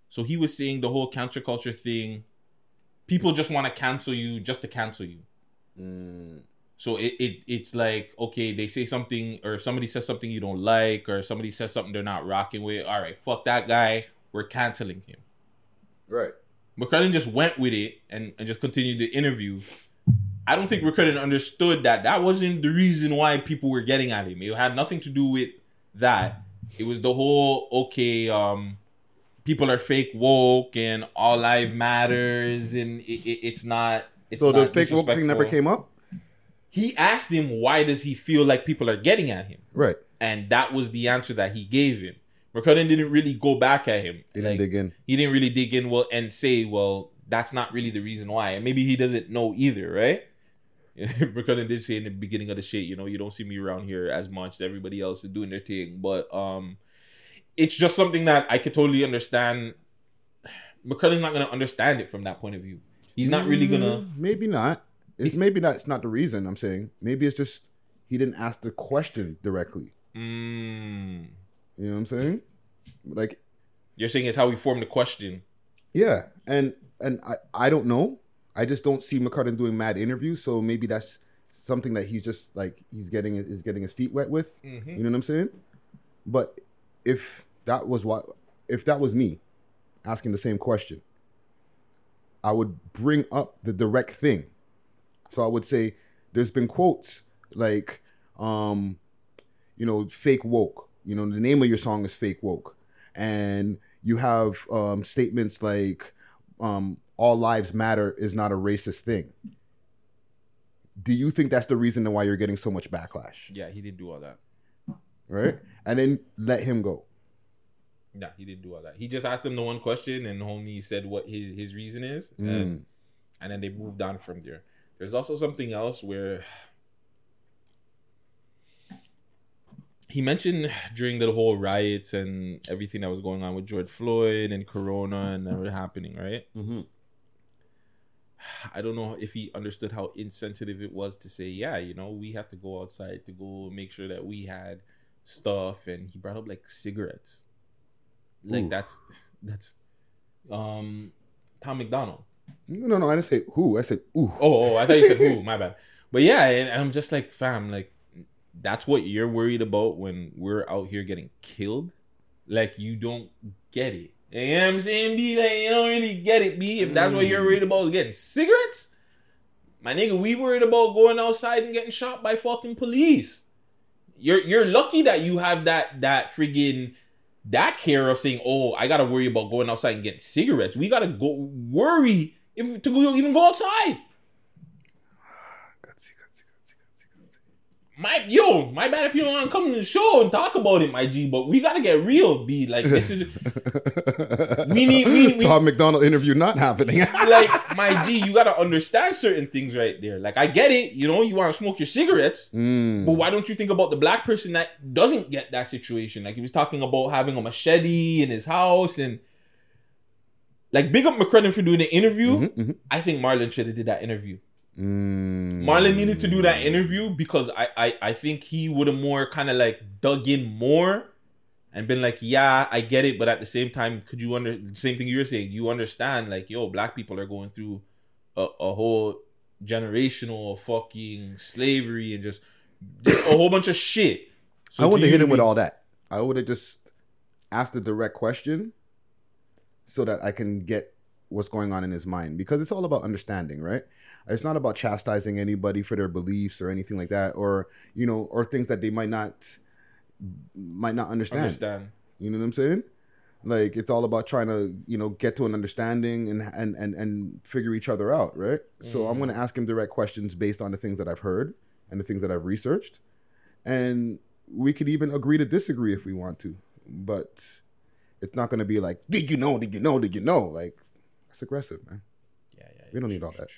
So he was saying the whole cancel culture thing. People just want to cancel you just to cancel you. So it, it it's like okay, they say something or somebody says something you don't like or somebody says something they're not rocking with. All right, fuck that guy. We're canceling him. Right. McCrudden just went with it and, and just continued the interview. I don't think McCrudden understood that that wasn't the reason why people were getting at him. It had nothing to do with that. It was the whole okay, um, people are fake woke and all life matters and it, it, it's not. It's so the fake woke thing never came up. He asked him why does he feel like people are getting at him, Right. and that was the answer that he gave him. McCrudden didn't really go back at him. He didn't dig in. He didn't really dig in well and say, well, that's not really the reason why. And maybe he doesn't know either, right? McCrudden did say in the beginning of the shit, you know, you don't see me around here as much. Everybody else is doing their thing. But um it's just something that I could totally understand. McCrudden's not gonna understand it from that point of view. He's not really gonna Mm, Maybe not. It's maybe that's not the reason. I'm saying maybe it's just he didn't ask the question directly. mm, You know what I'm saying? Like you're saying it's how we form the question. Yeah, and and I I don't know. I just don't see McCrudden doing mad interviews, so maybe that's something that he's just like he's getting is getting his feet wet with. Mhm. You know what I'm saying? But if that was what if that was me asking the same question, I would bring up the direct thing. So I would say there's been quotes like um you know fake woke. You know the name of your song is fake woke. And you have um statements like um all lives matter is not a racist thing. Do you think that's the reason why you're getting so much backlash? Yeah, he didn't do all that. Right? And then let him go. Yeah, he didn't do all that. He just asked him the one question, and homie said what his his reason is, Mm. and and then they moved on from there. There's also something else where he mentioned during the whole riots and everything that was going on with George Floyd and Corona and that were happening, right? Mm-hmm. I don't know if he understood how insensitive it was to say, yeah, you know, we have to go outside to go make sure that we had stuff, and he brought up like cigarettes, like Ooh. that's that's um Tom MacDonald. No, no, no. I didn't say who. I said ooh. Oh, oh, I thought you said who. My bad. But yeah, and I'm just like, fam, like that's what you're worried about when we're out here getting killed. Like you don't get it. You know what I'm saying? B like you don't really get it, B. If that's what you're mm. worried about getting cigarettes, my nigga, we worried about going outside and getting shot by fucking police. You're you're lucky that you have that that friggin' that care of saying, oh, I gotta worry about going outside and getting cigarettes. We gotta go worry if to go, even go outside. My yo, my bad if you don't want to come to the show and talk about it, my G. But we gotta get real, B. Like this is we need we, we Tom MacDonald interview not happening. like my G. You gotta understand certain things right there. Like I get it, you know, you want to smoke your cigarettes, Mm. but why don't you think about the black person that doesn't get that situation? Like he was talking about having a machete in his house and like big up McCrudden for doing the interview. Mm-hmm, I think Marlon should have did that interview. Mm. Marlon needed to do that interview because I I, I think he would have more kind of like dug in more and been like, yeah, I get it, but at the same time, could you under the same thing you're saying? You understand, like, yo, black people are going through a, a whole generational fucking slavery and just just a whole bunch of shit. I wouldn't have hit you him with all that. I would have just asked a direct question so that I can get what's going on in his mind because it's all about understanding, right? It's not about chastising anybody for their beliefs or anything like that, or you know, or things that they might not might not understand. Understand. You know what I'm saying? Like it's all about trying to you know get to an understanding and and and, and figure each other out, right? So I'm mm. going to ask him direct questions based on the things that I've heard and the things that I've researched, and we could even agree to disagree if we want to, but it's not going to be like, did you know? Did you know? Did you know? Like that's aggressive, man. Yeah, yeah. We don't need all that.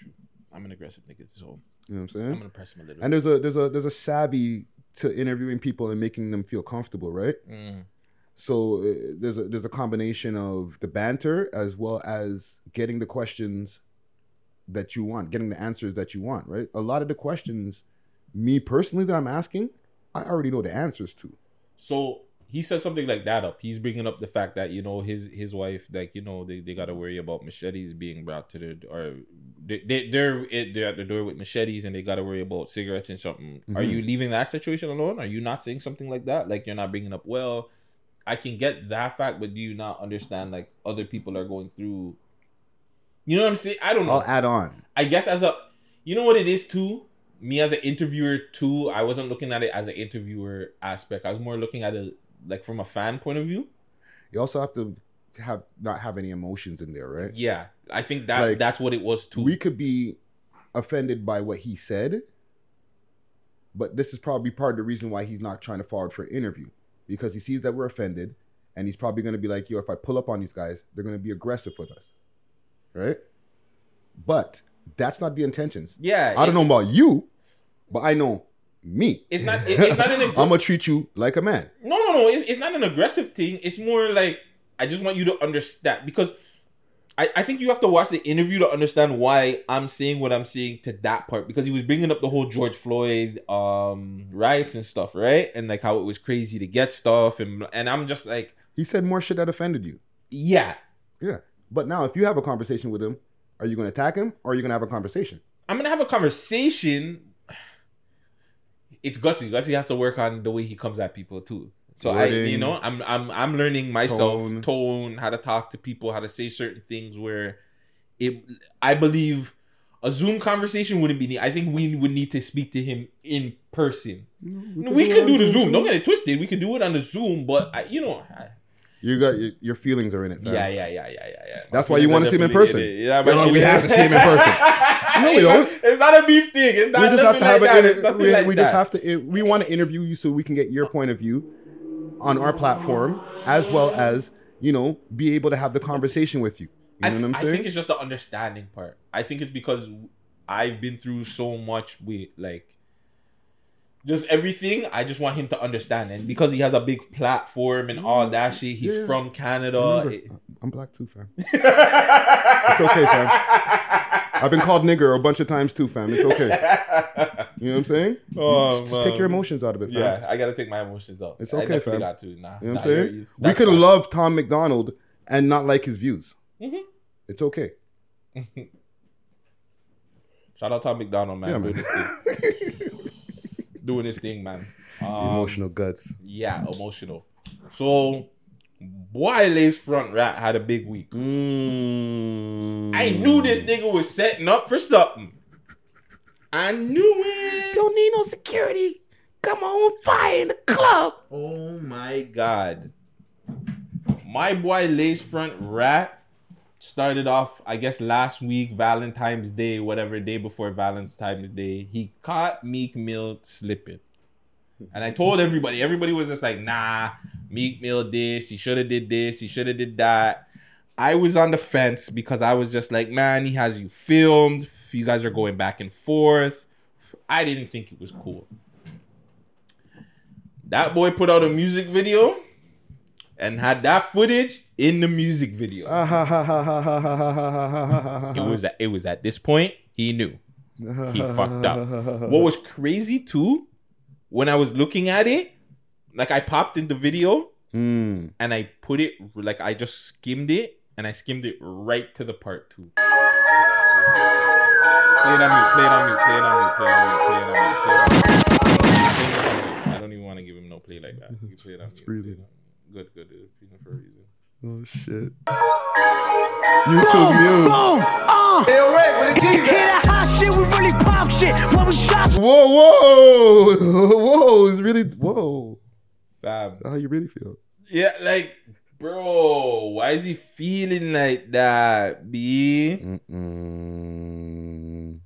I'm an aggressive nigga, so You know what I'm saying? I'm gonna press him a little. And there's a there's a there's a savvy to interviewing people and making them feel comfortable, right? Mm. So uh, there's a there's a combination of the banter as well as getting the questions that you want, getting the answers that you want, right? A lot of the questions, me personally, that I'm asking, I already know the answers to. So he says something like that up. He's bringing up the fact that you know his his wife, like you know, they, they got to worry about machetes being brought to the or they, they they're they're at the door with machetes and they got to worry about cigarettes and something. Are Mhm. you leaving that situation alone? Are you not saying something like that? Like you're not bringing up. Well, I can get that fact, but do you not understand? Like other people are going through. You know what I'm saying? I don't know. I'll add on. I guess as a, you know what it is too. Me as an interviewer too, I wasn't looking at it as an interviewer aspect. I was more looking at it like from a fan point of view. You also have to have not have any emotions in there, right? Yeah, I think that Like, that's what it was too. We could be offended by what he said, but this is probably part of the reason why he's not trying to forward for an interview because he sees that we're offended, and he's probably going to be like, "Yo, if I pull up on these guys, they're going to be aggressive with us," right? But that's not the intentions. Yeah, I don't it- know about you, but I know me. It's not. it- it's not an. I'm gonna treat you like a man. No, no, no. It's, it's not an aggressive thing. It's more like I just want you to understand because I, I think you have to watch the interview to understand why I'm saying what I'm saying to that part because he was bringing up the whole George Floyd um riots and stuff, right? And like how it was crazy to get stuff and and I'm just like He said more shit that offended you. Yeah. Yeah. But now, if you have a conversation with him, are you going to attack him or are you going to have a conversation? I'm gonna have a conversation. It's gutsy. Gutsy has to work on the way he comes at people too. So I, you know, I'm I'm I'm learning myself tone. tone. how to talk to people, how to say certain things. Where it, I believe a Zoom conversation wouldn't be. need- I think we would need to speak to him in person. We, could could do do the Zoom. Zoom Don't get it twisted. We could do it on the Zoom, but I, you know, I, You got your, your feelings are in it. fam. yeah, yeah, yeah, yeah, yeah, yeah. That's why you want to see him in person. Yeah, we have to see him in person. No, we It's not- don't. It's not a beef thing. It's not we just have to have like an inter- we, like we just have to eh, we want to interview you so we can get your point of view on our platform as well as you know be able to have the conversation with you you I, know th- what i'm saying? I think it's just the understanding part. I think it's because I've been through so much with like just everything. I just want him to understand, and because he has a big platform and all that shit, he's Yeah. from Canada. Remember, it- i'm black too fam it's okay fam i've been called nigger a bunch of times too fam it's okay you know what i'm saying Oh, just, just take your emotions out of it fam. Yeah, I gotta take my emotions out. It's okay, definitely fam. Got to. Nah, You know what I'm saying? We that's could fine. love Tom MacDonald and not like his views. Mhm. It's okay. Shout out Tom MacDonald, man. Yeah, man. his thing. doing his thing, man. Um, Emotional guts. Yeah, emotional. So, boy, Lace Front Rat had a big week. Mm. I knew this nigga was setting up for something. I knew it. Don't need no security. Come on, fire in the club. Oh my god. My boy Lace Front Rat started off, I guess, last week, Valentine's Day, whatever day before Valentine's Day. He caught Meek Mill slipping. And I told everybody, everybody was just like, nah, Meek Mill this, he should have did this, he should have did that. I was on the fence because I was just like, man, he has you filmed. You guys are going back and forth. I didn't think it was cool. That boy put out a music video and had that footage in the music video. it was it was at this point he knew he fucked up. What was crazy too, when I was looking at it, like I popped in the video mm. and I put it like I just skimmed it and I skimmed it right to the part two. Play it on mute. Play it on mute. Play it on mute. Play it on mute. Play it on mute. Play it on mute. I don't even want to give him no play like that. Play it on mute play it on- Good, good, dude. Feeling for a reason. Oh shit. YouTube Muse. uh. Hear that hot shit, we really pop shit. When we drop Whoa, whoa, whoa! It's really whoa. Fab. How you really feel? Yeah, like, bro, why is he feeling like that, B? Mm-mm.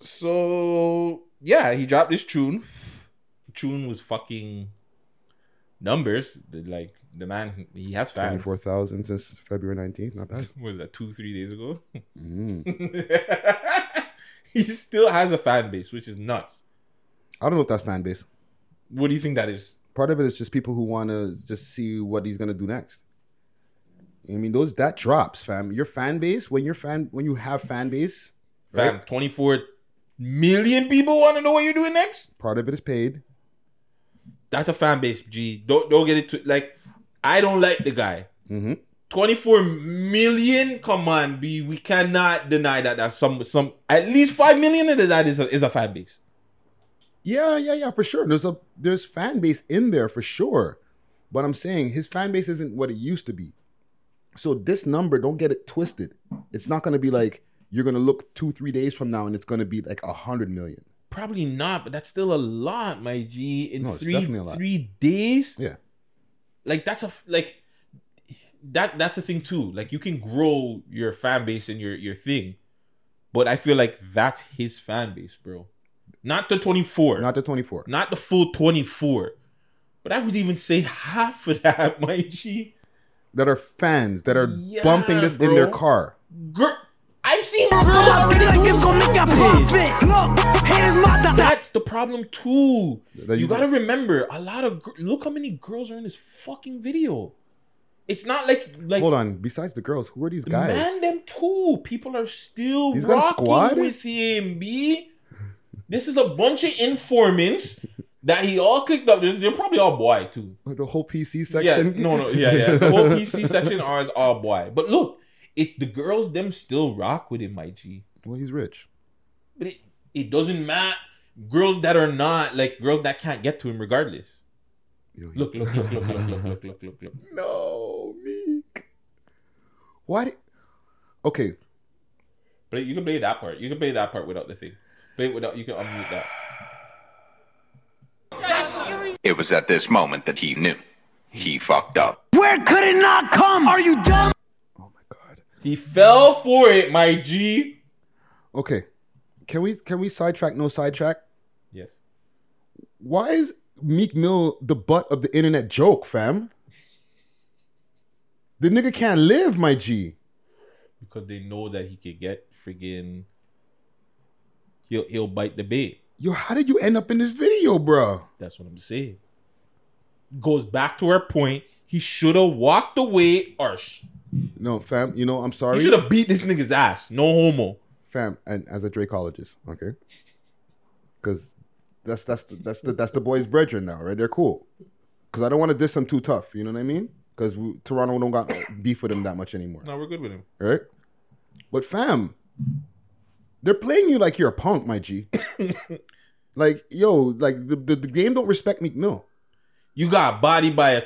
So yeah, he dropped this tune. Tune was fucking numbers. Like the man, he has fans. Twenty-four thousand since February nineteenth. Not bad. Was that two, three days ago? Mm. he still has a fan base, which is nuts. I don't know if that's fan base. What do you think that is? Part of it is just people who want to just see what he's gonna do next. I mean, those that drops, fam. Your fan base when your fan when you have fan base, Fam, right? 24 million people want to know what you're doing next. Part of it is paid. That's a fan base, G. Don't don't get it to like. I don't like the guy. Mm-hmm. 24 million. Come on, B. We cannot deny that. That's some some at least five million of that is a, is a fan base. Yeah, yeah, yeah, for sure. There's a there's fan base in there for sure. But I'm saying his fan base isn't what it used to be. So this number, don't get it twisted. It's not gonna be like you're gonna look two, three days from now and it's gonna be like a hundred million. Probably not, but that's still a lot, my G. In No, it's three definitely a lot. three days, Yeah. Like that's a like that. That's the thing too. Like you can grow your fan base and your your thing, but I feel like that's his fan base, bro. Not the twenty four, Not the 24. not the full twenty four, but I would even say half of that, my G. That are fans that are Yeah, bumping this in their car. Girl, I've seen girls already doing this. That's the problem too. You you- gotta remember, a lot of gr- look how many girls are in this fucking video. It's not like like Hold on. Besides the girls, who are these guys? man them too. People are still He's got a rocking squad? with him. B. This is a bunch of informants that he all clicked up. They're, they're probably all boy too. the whole PC section. Yeah, section. no, no, yeah, yeah. The whole PC section are is all boy. But look, it the girls them still rock with him, my G. well, he's rich. But it, it doesn't matter. Girls that are not like girls that can't get to him regardless. Yo, Look, look, look, look, look, look, look, look, look, look. No, Meek. Why? Did, okay, Play, you can play that part. You can play that part without the thing. Play it without. You can unmute that. It was at this moment that he knew. He fucked up. Where could it not come? Are you dumb? He fell for it, my G. okay. Can we can we sidetrack? No sidetrack. Yes. Why is Meek Mill the butt of the internet joke, fam? The nigga can't live, my G. Because they know that he could get friggin' he'll he'll bite the bait. Yo, how did you end up in this video, bro? That's what I'm saying. Goes back to our point. He should have walked away or sh- No, fam. You know, I'm sorry, should have beat this nigga's ass. No homo. fam. And as a Drakeologist, okay, because that's that's the, that's the that's the boys' brethren now, right? They're cool. Because I don't want to diss them too tough. You know what I mean? Because Toronto don't got beef with them that much anymore. No, we're good with him. right? But fam, they're playing you like you're a punk, my G. like yo, like the, the, the game don't respect Meek Mill You got bodied by a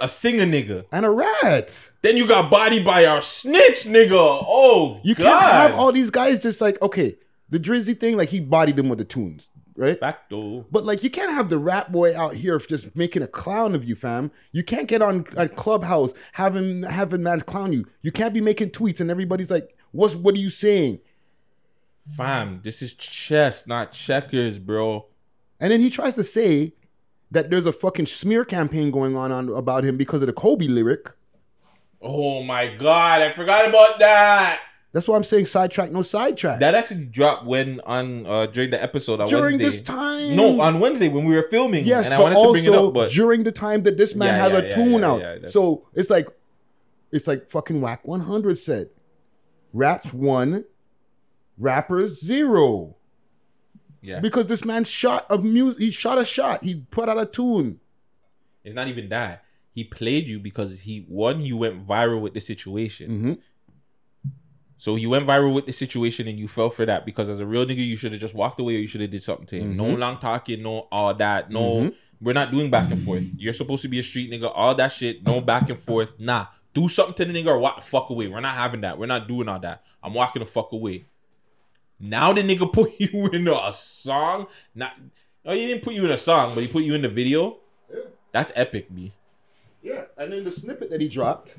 a singer nigga. and a rat. Then you got bodied by our snitch nigga. Oh, You God. can't have all these guys just like okay, the Drizzy thing, like he bodied them with the tunes, right? back though. But like you can't have the rap boy out here just making a clown of you, fam. You can't get on a clubhouse having having man clown you. You can't be making tweets and everybody's like, "What's what are you saying?" Fam, this is chess, not checkers, bro. And then he tries to say that there's a fucking smear campaign going on, on about him because of the Kobe lyric. Oh my god, I forgot about that. That's why I'm saying sidetrack, no sidetrack. That actually dropped when on uh during the episode on During Wednesday. this time. No, on Wednesday when we were filming. yes, and I but wanted to bring it also up, but during the time that this man Yeah, has yeah, a yeah, tune out. so it's like, it's like fucking Wack 100 said, Rats one, rappers zero. Yeah, Because this man shot a music, he shot a shot. He put out a tune. it's not even that. He played you because he one, you went viral with the situation. Mhm. So he went viral with the situation and you fell for that because as a real nigga, you should have just walked away or you should have did something to him. No Mm-hmm. long talking, no all that. No, we're not doing back and forth. You're supposed to be a street nigga, all that shit, no back and forth. Nah. Do something to the nigga or walk the fuck away. We're not having that. We're not doing all that. I'm walking the fuck away. Now the nigga put you in a song. Not oh, he didn't put you in a song, but he put you in the video. Yeah. That's epic, me. Yeah, and then the snippet that he dropped,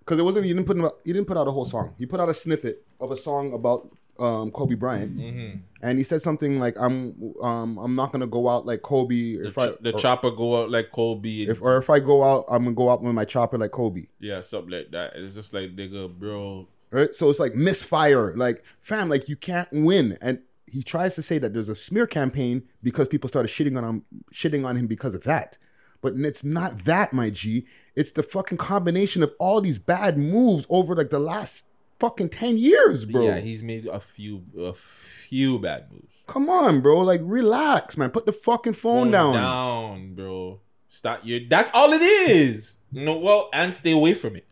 because it wasn't he didn't put he didn't put out a whole song. He put out a snippet of a song about um, Kobe Bryant, Mm-hmm. and he said something like, "I'm um, I'm not gonna go out like Kobe The, if I the or, chopper go out like Kobe. If or if I go out, I'm gonna go out with my chopper like Kobe." yeah, something like that. It's just like nigga, bro. Right, so it's like misfire, like fam, like you can't win, and he tries to say that there's a smear campaign because people started shitting on him, shitting on him because of that. But it's not that, my G. It's the fucking combination of all these bad moves over like the last fucking ten years, bro. Yeah, he's made a few a few bad moves. Come on, bro. Like, relax, man. Put the fucking phone, down. down, bro. Stop your. That's all it is. No, well, and stay away from it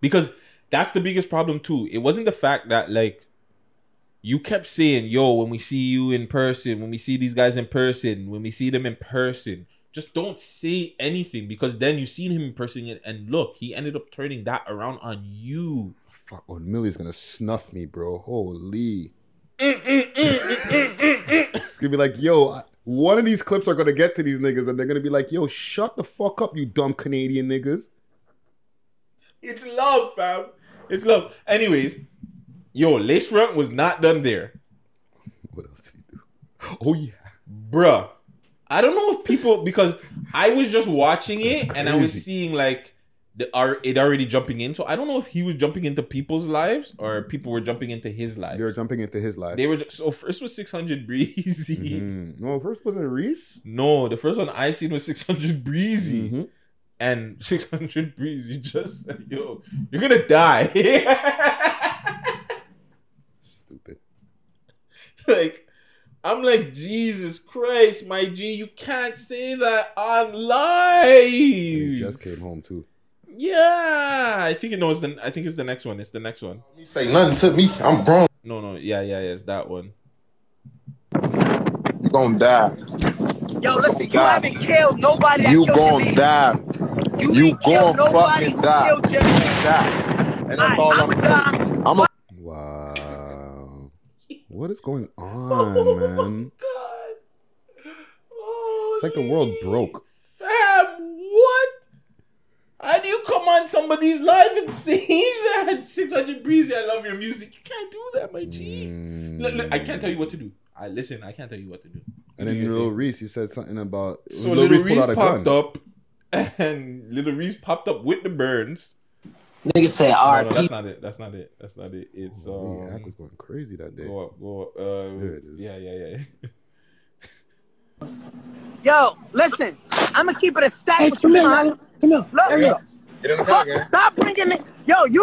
because that's the biggest problem too. It wasn't the fact that like you kept saying, "Yo, when we see you in person, when we see these guys in person, when we see them in person." Just don't say anything because then you seen him in person and- and look, he ended up turning that around on you. Fuck, oh, Millie's gonna snuff me, bro. Holy. It's gonna be like, yo, I- one of these clips are gonna get to these niggas, and they're gonna be like, yo, shut the fuck up, you dumb Canadian niggas. It's love, fam. It's love. Anyways, yo, Lace Front was not done there. What else did he do? Oh yeah. Bruh. I don't know if people because I was just watching it and I was seeing like the are it already jumping in. So I don't know if he was jumping into people's lives or people were jumping into his life. They were jumping into his life. They were just, so first was 600 breezy. Mm. No, first wasn't Reese? No, the first one I seen was 600 breezy. Mm-hmm. And 600 breeze, you just said, yo, you're gonna die. Stupid. like I'm like Jesus Christ, my G, you can't say that on live. He just came home too. Yeah, I think it knows the. I think it's the next one. It's the next one. You say nothing to me. I'm grown. No, no, yeah, yeah, yeah. It's that one. You gonna die. Yo, listen, you Die. haven't killed nobody that You killed gonna Jimmy. die. You, You ain't killed gonna nobody fucking who die. killed Jimmy. Die. And that's all I'm saying. I'm a Wow. What is going oh, on, man? Oh my god. It's like the world broke. Fam, what? How do you come on somebody's live and say that? 600 Breezy, I love your music. You can't do that, my G. Look, look, I can't tell you what to do. I listen, I can't tell you what to do. And then Lil Reese, you said something about So Lil Little Reese Reese pulled out a popped gun. up, and Lil Reese popped up with the burns. Nigga said No, no, R.I.P. that's not it. That's not it. That's not it. It's Oh, um. yeah, was going crazy that day. Go up. Go up. Uh, There it is. Yeah, yeah, yeah. Yo, listen, I'm gonna keep it a stack Hey, with come you, here, man. man. Come here. Look, Hurry up. Get in the fuck, car, gang. stop bringing me. Yo, you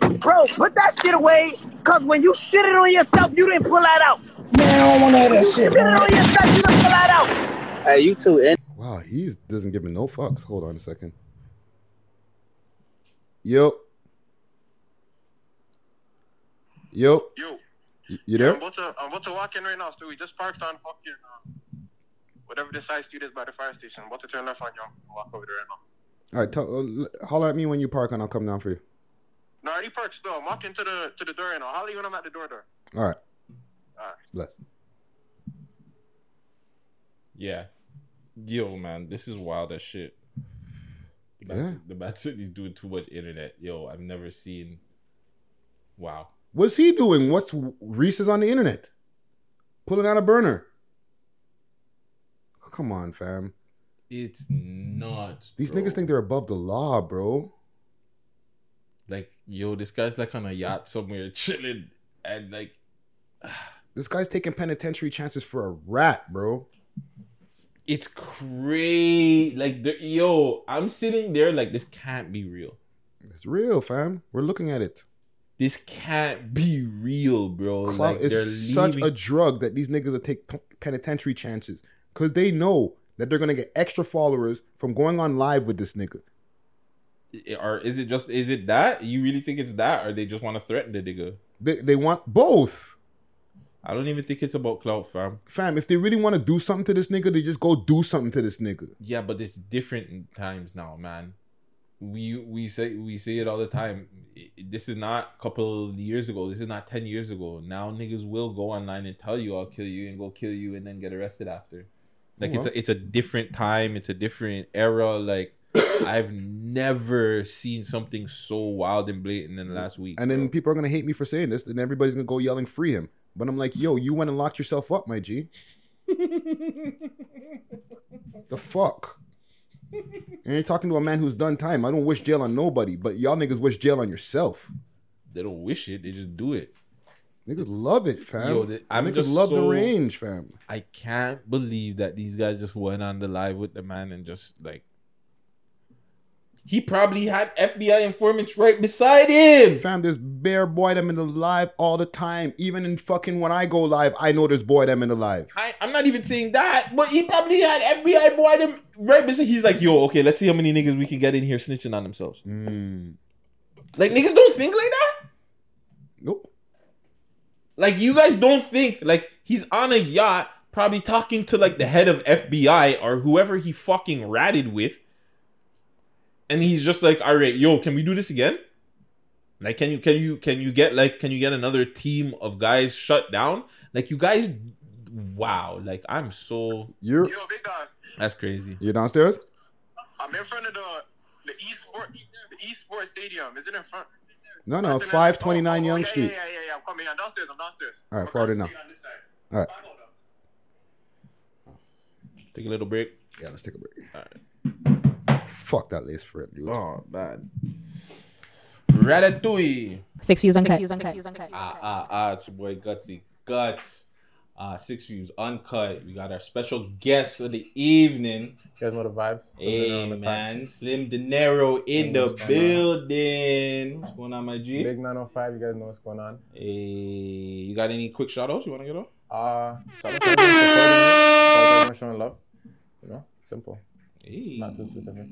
don't, bro. Put that shit away, cause when you shitted on yourself, you didn't pull that out. Man, I don't want to hear that shit, shitted man. on yourself, you didn't pull that out. Hey, you too. And Wow, he doesn't give me no fucks. Hold on a second. Yo. Yo. Yo. Y- You there? I'm about to I'm about to walk in right now. So we just parked on fucking uh, whatever the side street is by the fire station. I'm about to turn left on you. and Walk over there right now. All right, tell, uh, holler at me when you park and I'll come down for you. No, I already parked still. I'm walking to the to the door right now. I'll leave when I'm at the door there. All right. All right. Bless. Yeah. Yo, man, this is wild as shit. The Bad, Yeah. Ci- the Bad City's doing too much internet. Yo, I've never seen. Wow. What's he doing? What's Reese is on the internet? Pulling out a burner. Come on, fam. It's nuts. These bro. niggas think they're above the law, bro. like, yo, this guy's like on a yacht somewhere chilling, and like, This guy's taking penitentiary chances for a rat, bro. it's crazy. Like, yo, I'm sitting there like this can't be real. It's real, fam. We're looking at it. This can't be real, bro. Clout like, is such leaving- a drug that these niggas will take p- penitentiary chances because they know that they're gonna get extra followers from going on live with this nigga. or is it just is it that you really think it's that, or they just want to threaten the nigga? They they want both, I don't even think it's about clout, fam. fam. If they really want to do something to this nigga, they just go do something to this nigga. Yeah, but it's different times now, man. We we say we say it all the time. This is not a couple of years ago. This is not ten years ago. Now niggas will go online and tell you I'll kill you and go kill you and then get arrested after. Like it's Well. a it's a different time. It's a different era. Like I've never seen something so wild and blatant in the last week. And then people are gonna hate me for saying this, and everybody's gonna go yelling free him. But I'm like, yo, you went and locked yourself up, my G. the fuck? And you're talking to a man who's done time. I don't wish jail on nobody, but y'all niggas wish jail on yourself. they don't wish it. They just do it. Niggas love it, fam. Yo, th- I'm Niggas just love the so- range, fam. I can't believe that these guys just went on the live with the man and just like He probably had FBI informants right beside him. Fam, there's bare boy them in the live all the time. Even in fucking when I go live, I know there's boy them in the live. I, I'm not even saying that, but he probably had FBI boy them right beside. He's like, yo, okay, let's see how many niggas we can get in here snitching on themselves. Hmm. Like niggas don't think like that. Nope. Like you guys don't think like he's on a yacht, probably talking to like the head of FBI or whoever he fucking ratted with, and he's just like, all right, yo, can we do this again? Like, can you can you can you get like can you get another team of guys shut down? Like you guys, wow! Like I'm so You're Yo, big dog. that's crazy. you're downstairs? I'm in front of the the eSport the eSport stadium. Is it in front? No, no, It's in- five twenty nine oh, oh, Yonge yeah, Street. Yeah, yeah, yeah, yeah. I'm coming. I'm downstairs. I'm downstairs. All right, forward it now. All right. Take a little break. Yeah, let's take a break. All right. Fuck that lace front, dude. Oh, bad. Ratatouille. Six views uncut. Ah, ah, ah, it's your boy Gutsy. Guts. Uh, six views uncut. We got our special guest of the evening. You guys know the vibes? Slim Hey Dinero on the man, Slim Dinero in Hey, the what's going on? building. What's going on, my G? Big 905, you guys know what's going on. Hey, you got any quick shout outs you want to get off? Uh, shout out to everyone supporting me. Shout out to everyone showing love. You know, simple. Hey. Not too specific.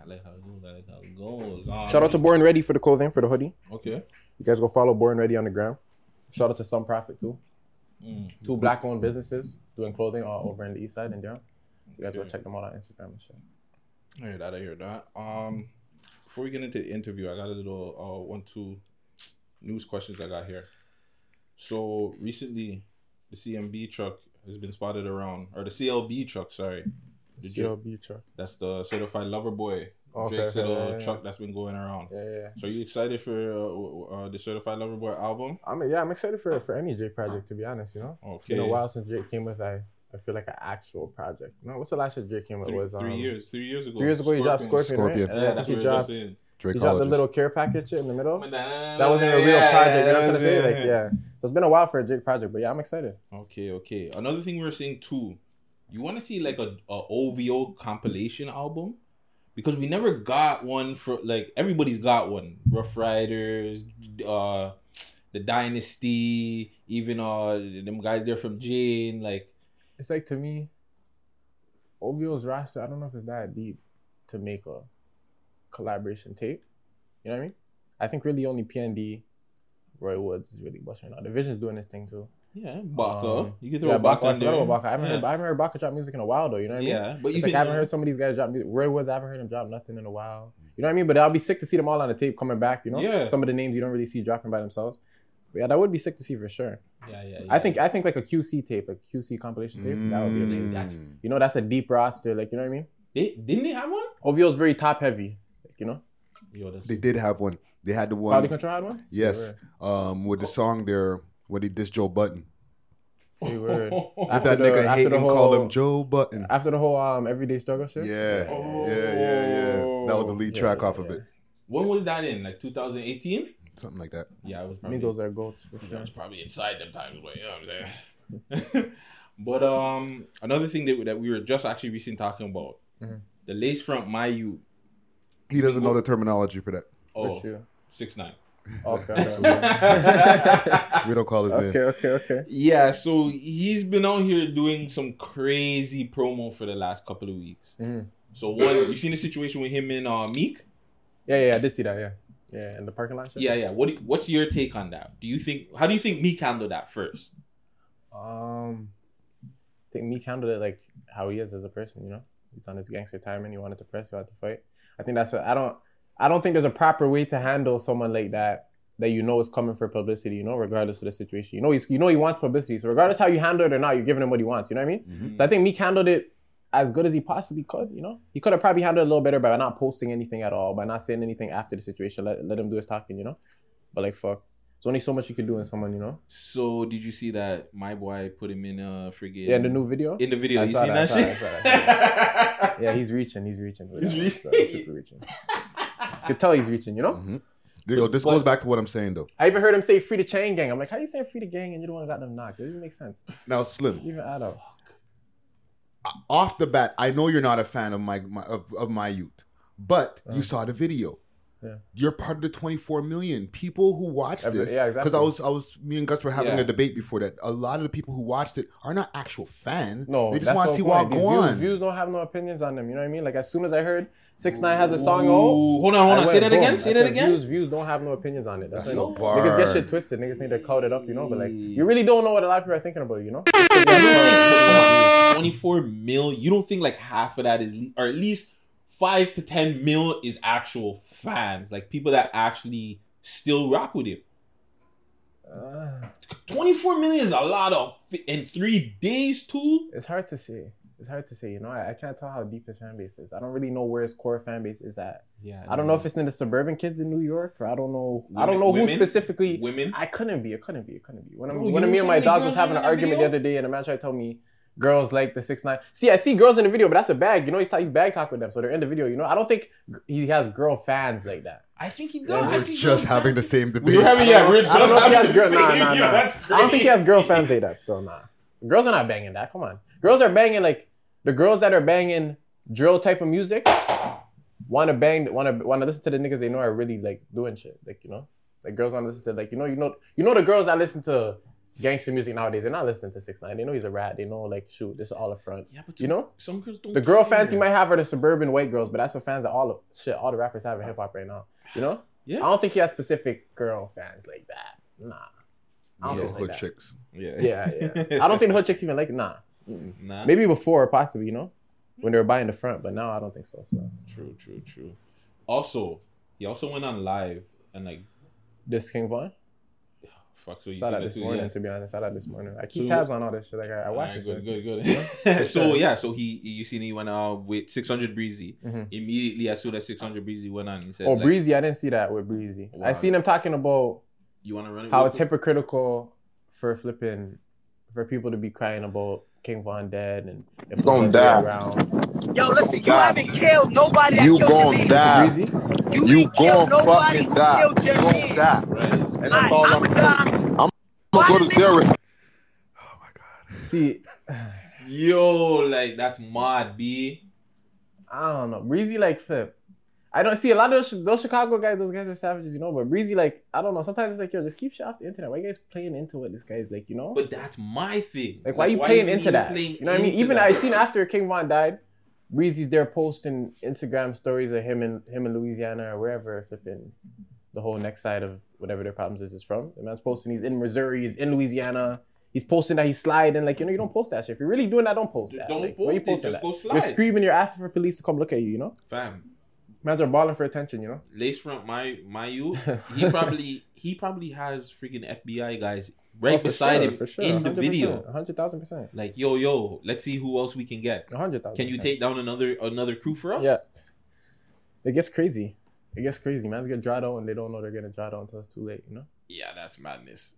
I like how it goes. I like how it goes. Um, Shout out to Born Ready for the clothing, for the hoodie. Okay. You guys go follow Born Ready on the gram. Shout out to Some Profit too. Mm. Two black owned businesses doing clothing all over in the east side in Durham. You guys go check them out on Instagram and shit. I hear that. I hear that. Um, before we get into the interview, I got a little uh one two news questions I got here. So recently, the CMB truck has been spotted around, or the CLB truck, sorry, the Dra- CLB truck. That's the certified lover boy. Okay, Drake's okay, little yeah, yeah, truck yeah. that's been going around. Yeah, yeah, yeah. So are you excited for uh, uh, the certified lover boy album? I mean, yeah, I'm excited for for any Drake project to be honest. You know, it's been a while since Drake came with I. I feel like an actual project. No, what's the last shit Drake came with? Three, was three um, years. Three years ago. Three years ago, he dropped Scorpion, right? Scorpion. And Yeah, then I that's think what he just dropped. saying. Drake he dropped the little care package in the middle. That That wasn't a real yeah, project. You know what I'm trying to say? was Like, yeah. So it's been a while for a Drake project, but yeah, I'm excited. Okay, okay. Another thing we were saying too, you want to see like a, a OVO compilation album because we never got one for like everybody's got one. Ruff Ryders, uh, the Dynasty, even uh them guys there from Jane. Like It's like to me, OVO's roster. I don't know if it's that deep to make a collaboration tape. You know what I mean? I think really only PND, Roy Woods is really busting right now. Division's doing this thing too. Yeah, Baka. Um, you can throw yeah, Baka Baka. I in forgot there. about Baka. I haven't Yeah. heard. I haven't heard Baka drop music in a while though. You know what I mean? Yeah, but It's you like can- I haven't heard some of these guys drop music. Roy Woods, I haven't heard him drop nothing in a while. You know what I mean? But I'll be sick to see them all on the tape coming back. You know? Yeah. Some of the names you don't really see dropping by themselves. But yeah, that would be sick to see for sure. Yeah, yeah, I think I think like a QC tape, a QC compilation tape, that would be amazing. That's you know that's a deep roster. Like you know what I mean? They, didn't they have one? OVO's very top heavy. Like, you know? Yo, They did have one. They had the one. Quality Control had one? Yes. Um, with the song there when they dissed Joe Budden. Say word. If that nigga hate him, call him Joe Budden. After the whole um everyday struggle shit. Yeah, yeah, yeah, yeah. That was the lead Yeah, track yeah, off of it. When was that in? Like 2018? Something like that. Yeah, it was probably. Migos are goats for It was probably inside them times, but you know what I'm saying. but um, another thing that, that we were just actually recently talking about, Mhm. the lace front my you. He doesn't know the terminology for that. Oh, Which you? six nine. Okay. okay. We don't call his okay, name. okay, okay. Yeah, so he's been out here doing some crazy promo for the last couple of weeks. Mhm. So one, you seen the situation with him and uh, Meek? Yeah, yeah, I did see that. Yeah, yeah, in the parking lot. Shit? Yeah, yeah. What do, what's your take on that? Do you think how do you think Meek handled that first? Um, I think Meek handled it like how he is as a person. You know, he's on his gangster time and he wanted to press, he wanted to fight. I think that's. A, I don't. I don't think there's a proper way to handle someone like that that you know is coming for publicity. You know, regardless of the situation. You know, he's. You know, he wants publicity. So regardless how you handle it or not, you're giving him what he wants. You know what I mean? Mm-hmm. So I think Meek handled it as good as he possibly could. You know, he could have probably handled it a little better by not posting anything at all, by not saying anything after the situation. Let let him do his talking. You know, but like fuck. There's only so much you can do in someone, you know. So did you see that my boy put him in a friggin' Yeah, in the new video. In the video, I you seen that, saw shit? That, that. yeah, he's reaching. He's reaching. He's reaching. super reaching. Could tell he's reaching. You know. Yo, this goes back to what I'm saying though. I even heard him say free the chain gang. I'm like, how you saying free the gang and you don't want to got them knocked? It doesn't make sense. Now, Slim, Even add up. off the bat, I know you're not a fan of my, my of, of my youth, but Uh-huh. you saw the video. Yeah. You're part of the 24 million people who watched Every- this. yeah, Because exactly. I was, I was, me and Gus were having Yeah. a debate before that. A lot of the people who watched it are not actual fans. No, they just want to the see what point. go These on. views don't have no opinions on them. You know what I mean? Like as soon as I heard Six Nine has a song, oh, hold on, hold on. Say that again. Say that again. Views, views don't have no opinions on it. That's, That's why a niggas get shit twisted. Niggas need to cloud it up, you know. But like, you really don't know what a lot of people are thinking about, you know? Twenty four mil. You don't think like half of that is, or at least five to ten mil is actual fans, like people that actually still rock with him. Uh, Twenty four million is a lot of in three days too. it's hard to say. It's hard to say, you know. I, I can't tell how deep his fan base is. I don't really know where his core fan base is at. Yeah, I don't know if it's in the suburban kids in New York, or I don't know. I don't know who specifically. Women. I couldn't be. It couldn't be. It couldn't be. When, I'm, oh, Bro, when me and my dog was having an argument video? the other day, and the man tried to tell me girls like the six nine. See, I see girls in the video, but that's a bag. You know, he's, he's bag talk with them, so they're in the video. You know, I don't think he has girl fans like that. I think he Yeah, does. we're I We're see just girls- having the same debate. We're having yeah. We're I don't just know if he having has the girl. Same. nah, Yo, nah. that's I don't think he has girl fans like that. Still, nah. Girls are not banging that. Come on, girls are banging like the girls that are banging drill type of music. Want to bang? Want to want to listen to the niggas they know are really like doing shit. Like you know, like girls want to listen to like you know you know you know the girls that listen to gangster music nowadays. They're not listening to Six Nine. They know he's a rat. They know like shoot, this is all a front. Yeah, but you know. some girls don't. The girl fans you might have are the suburban white girls, but that's the fans that all the shit all the rappers have in hip hop right now. You know? Yeah. I don't think he has specific girl fans like that. Nah. I don't Little think hood like that. chicks. Yeah. Yeah, yeah. I don't think the hood chicks even like it. Nah. Nah. Maybe before, possibly, you know, when they were buying the front, but now I don't think so. so. True, true, true. Also, he also went on live and like This King Von? fuck. So you saw that this too? morning, yeah. to be honest. I saw that this morning. I keep So- tabs on all this shit. Like I, I watch this good, good, You good. so yeah, so he you seen he went out with 600 Breezy. Mhm. Immediately as soon as 600 Breezy went on, he said, Oh, like, Breezy, I didn't see that with Breezy. I seen him talking about You want to run it? how it's quick? hypocritical for flipping for people to be crying about King Von dead and if You gonna Lil Jon die. around. Yo, listen, you haven't killed nobody that You killed your gon' die. Breezy? You, You ain't killed gon' nobody fucking die. You your gon' die. Right. And that's I- all I'm I'm saying. I'm gonna go to jail. with- oh See, Yo, like that's mad, b. I don't know. Breezy like flip. I don't see a lot of those, those Chicago guys. Those guys are savages, you know. But Breezy, like, I don't know. Sometimes it's like, yo, just keep shit off the internet. Why you guys playing into what this guy's like, you know? But that's my thing. Like, why you playing into that? playing You know what I mean? Even that? I seen after King Von died, Breezy's there posting Instagram stories of him and him in Louisiana or wherever, flipping the whole next side of whatever their problems is is from. The man's posting he's in Missouri, he's in Louisiana. He's posting that he's sliding. Like, you know, you don't post that shit. If you're really doing that, don't post that. Don't like, post why you it, posting just that? You're screaming, you're asking for police to come look at you, you know? Fam, Mans are balling for attention, you know? lace front my my you. He probably he probably has freaking FBI guys right Oh, beside sure, him sure. in the 100%, video. 100,000%. Like yo yo, let's see who else we can get. 100,000%. Can you take down another another crew for us? Yeah. It gets crazy. It gets crazy. Mans get dried out and they don't know they're getting dried out until it's too late, you know? Yeah, that's madness.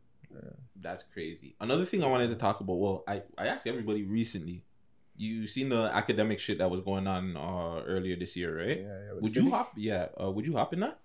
That's crazy. Another thing I wanted to talk about. Well, I I asked everybody recently. You seen the academic shit that was going on uh, earlier this year, right? Yeah, yeah. Would you hop? Yeah. Uh, would you hop in that?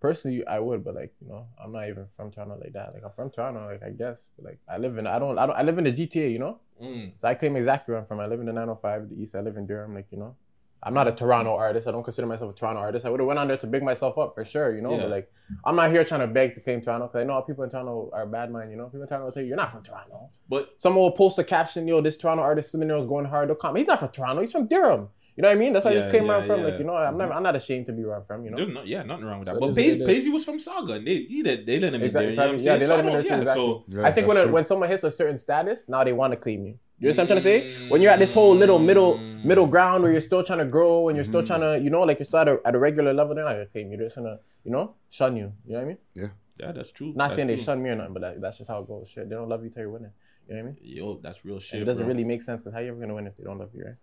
Personally, I would, but like, you know, I'm not even from Toronto like that. Like, I'm from Toronto, like, I guess. But like, I live in, I don't, I don't, I live in the GTA, you know? Mm. So I claim exactly where I'm from. I live in the 905, the East. I live in Durham, like, you know? I'm not a Toronto artist. I don't consider myself a Toronto artist. I would have went on there to big myself up for sure, you know. Yeah. But like, I'm not here trying to beg to claim Toronto because I know how people in Toronto are bad mind. You know, people in Toronto will tell you you're not from Toronto. But someone will post a caption, yo, this Toronto artist Sliminero is going hard. They'll comment. He's not from Toronto. He's from Durham. You know what I mean? That's why I just Yeah, claim where yeah, I'm from. yeah. Like, you know, I'm never, mm-hmm. I'm not ashamed to be where I'm from. You know, There's no, yeah, nothing wrong with that. So but Paisley, what it is. Paisley was from Sauga, and they he did, they let him Exactly. in there. You know what I'm yeah, saying? they So let I him in there too. yeah, Exactly. so I think when a, when someone hits a certain status, now they want to claim you. You understand what I'm trying to say? When you're at this whole little middle middle ground where you're still trying to grow and you're still trying to, you know, like you're still at a, at a regular level, they're not gonna claim you. They're just gonna, you know, shun you. You know what I mean? Yeah. Yeah, that's true. Not That's saying they shun me or nothing, but that, that's just how it goes. Shit, they don't love you till you're winning. You know what I mean? Yo, that's real shit. And it doesn't bro. really make sense because how you ever gonna win if they don't love you, right?